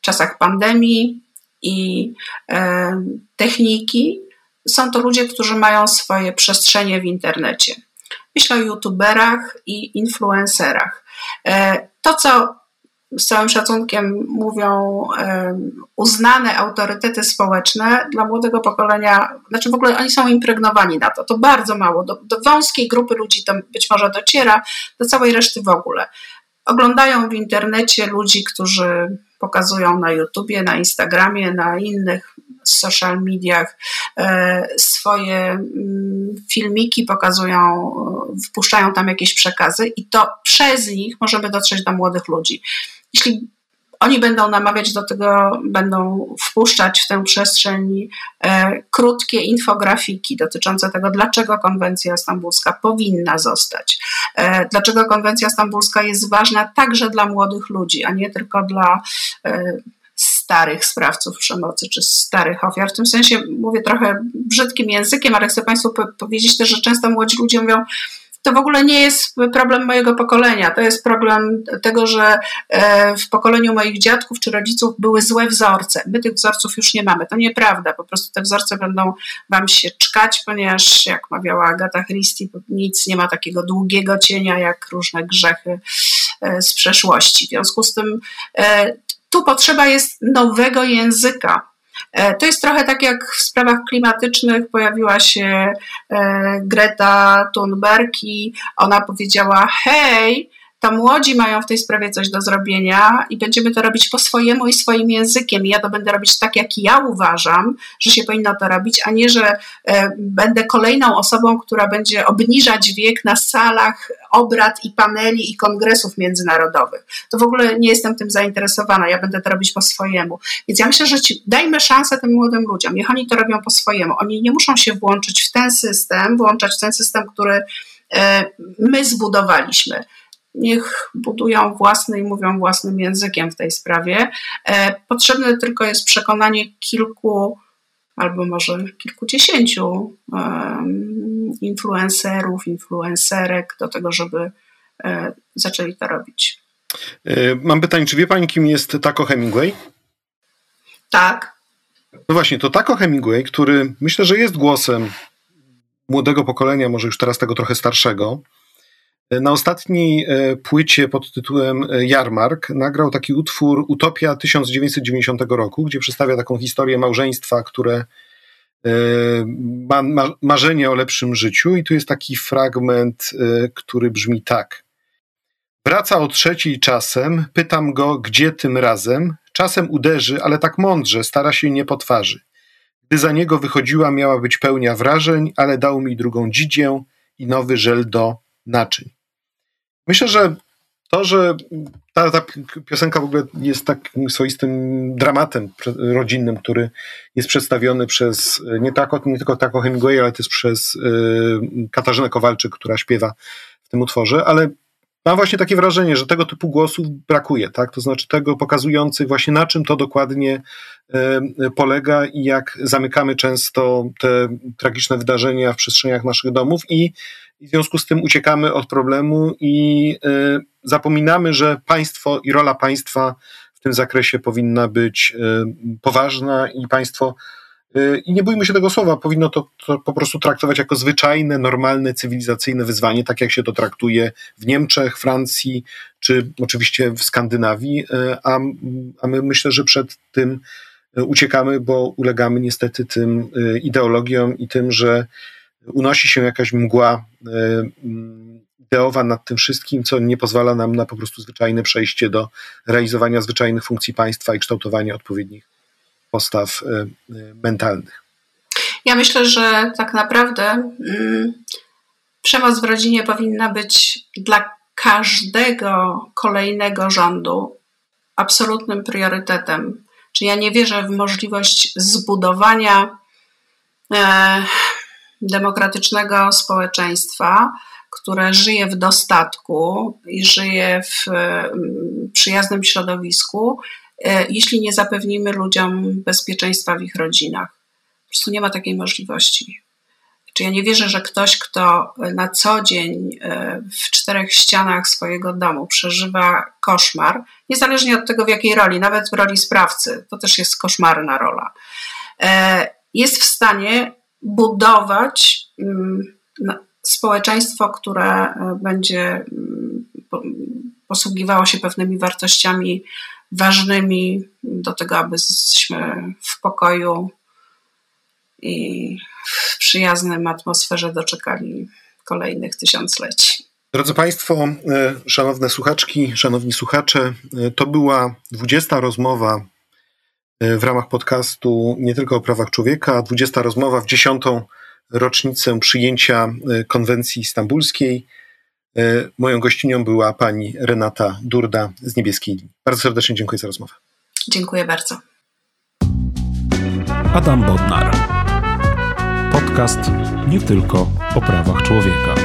czasach pandemii i techniki, są to ludzie, którzy mają swoje przestrzenie w internecie. Myślę o youtuberach i influencerach. To, co z całym szacunkiem mówią uznane autorytety społeczne dla młodego pokolenia, znaczy w ogóle oni są impregnowani na to. To bardzo mało. Do, do wąskiej grupy ludzi to być może dociera, do całej reszty w ogóle. Oglądają w internecie ludzi, którzy pokazują na YouTubie, na Instagramie, na innych social mediach e, swoje mm, filmiki, pokazują, wpuszczają tam jakieś przekazy i to przez nich możemy dotrzeć do młodych ludzi. Jeśli oni będą namawiać do tego, będą wpuszczać w tę przestrzeń e, krótkie infografiki dotyczące tego, dlaczego konwencja stambulska powinna zostać, e, dlaczego konwencja stambulska jest ważna także dla młodych ludzi, a nie tylko dla e, starych sprawców przemocy czy starych ofiar. W tym sensie mówię trochę brzydkim językiem, ale chcę Państwu powiedzieć też, że często młodzi ludzie mówią, to w ogóle nie jest problem mojego pokolenia. To jest problem tego, że e, w pokoleniu moich dziadków czy rodziców były złe wzorce. My tych wzorców już nie mamy. To nieprawda. Po prostu te wzorce będą wam się czkać, ponieważ, jak mawiała Agata Christie, nic nie ma takiego długiego cienia jak różne grzechy e, z przeszłości. W związku z tym e, tu potrzeba jest nowego języka, E, to jest trochę tak jak w sprawach klimatycznych pojawiła się e, Greta Thunberg i ona powiedziała: Hej, to młodzi mają w tej sprawie coś do zrobienia i będziemy to robić po swojemu i swoim językiem. I ja to będę robić tak, jak ja uważam, że się powinno to robić, a nie, że e, będę kolejną osobą, która będzie obniżać wiek na salach obrad i paneli i kongresów międzynarodowych. To w ogóle nie jestem tym zainteresowana. Ja będę to robić po swojemu. Więc ja myślę, że ci, dajmy szansę tym młodym ludziom. Niech oni to robią po swojemu. Oni nie muszą się włączyć w ten system, włączać w ten system, który e, my zbudowaliśmy niech budują własny i mówią własnym językiem w tej sprawie. E, potrzebne tylko jest przekonanie kilku albo może kilkudziesięciu influencerów, influencerek do tego, żeby e, zaczęli to robić. E, mam pytanie, czy wie Pani, kim jest Taco Hemingway? Tak. No właśnie, to Taco Hemingway, który myślę, że jest głosem młodego pokolenia, może już teraz tego trochę starszego, na ostatniej e, płycie pod tytułem e, Jarmark nagrał taki utwór Utopia 1990 roku, gdzie przedstawia taką historię małżeństwa, które e, ma, ma marzenie o lepszym życiu. I tu jest taki fragment, który brzmi tak. Wraca o trzeciej czasem, pytam go, gdzie tym razem. Czasem uderzy, ale tak mądrze, stara się nie po twarzy. Gdy za niego wychodziła, miała być pełnia wrażeń, ale dał mi drugą dzidzię i nowy żel do naczyń. Myślę, że to, że ta, ta piosenka w ogóle jest takim swoistym dramatem rodzinnym, który jest przedstawiony przez nie, tako, nie tylko Taco Hemingway, ale też przez y, Katarzynę Kowalczyk, która śpiewa w tym utworze, ale mam właśnie takie wrażenie, że tego typu głosów brakuje, tak? To znaczy tego pokazujących właśnie na czym to dokładnie polega i jak zamykamy często te tragiczne wydarzenia w przestrzeniach naszych domów i w związku z tym uciekamy od problemu i y, zapominamy, że państwo i rola państwa w tym zakresie powinna być poważna i państwo i nie bójmy się tego słowa, powinno to, to, po prostu traktować jako zwyczajne, normalne, cywilizacyjne wyzwanie, tak jak się to traktuje w Niemczech, Francji, czy oczywiście w Skandynawii, a, a my myślę, że przed tym uciekamy, bo ulegamy niestety tym ideologiom i tym, że unosi się jakaś mgła mm, ideowa nad tym wszystkim, co nie pozwala nam na po prostu zwyczajne przejście do realizowania zwyczajnych funkcji państwa i kształtowania odpowiednich postaw e, e, mentalnych. Ja myślę, że tak naprawdę mm, przemoc w rodzinie powinna być dla każdego kolejnego rządu absolutnym priorytetem. Czy ja nie wierzę w możliwość zbudowania demokratycznego społeczeństwa, które żyje w dostatku i żyje w mm, przyjaznym środowisku, e, jeśli nie zapewnimy ludziom bezpieczeństwa w ich rodzinach. Po prostu nie ma takiej możliwości. Czy ja nie wierzę, że ktoś, kto na co dzień w czterech ścianach swojego domu przeżywa koszmar, niezależnie od tego w jakiej roli, nawet w roli sprawcy, to też jest koszmarna rola, jest w stanie budować mm, społeczeństwo, które będzie mm, posługiwało się pewnymi wartościami ważnymi do tego, abyśmy w pokoju i w przyjaznym atmosferze doczekali kolejnych tysiącleci. Drodzy Państwo, e, szanowne słuchaczki, szanowni słuchacze, e, to była dwudziesta rozmowa e, w ramach podcastu Nie tylko o prawach człowieka, dwudziesta rozmowa w dziesiątą rocznicę przyjęcia konwencji stambulskiej. Moją gościnią była pani Renata Durda z Niebieskiej Linii. Bardzo serdecznie dziękuję za rozmowę. Dziękuję bardzo. Adam Bodnar. Podcast nie tylko o prawach człowieka.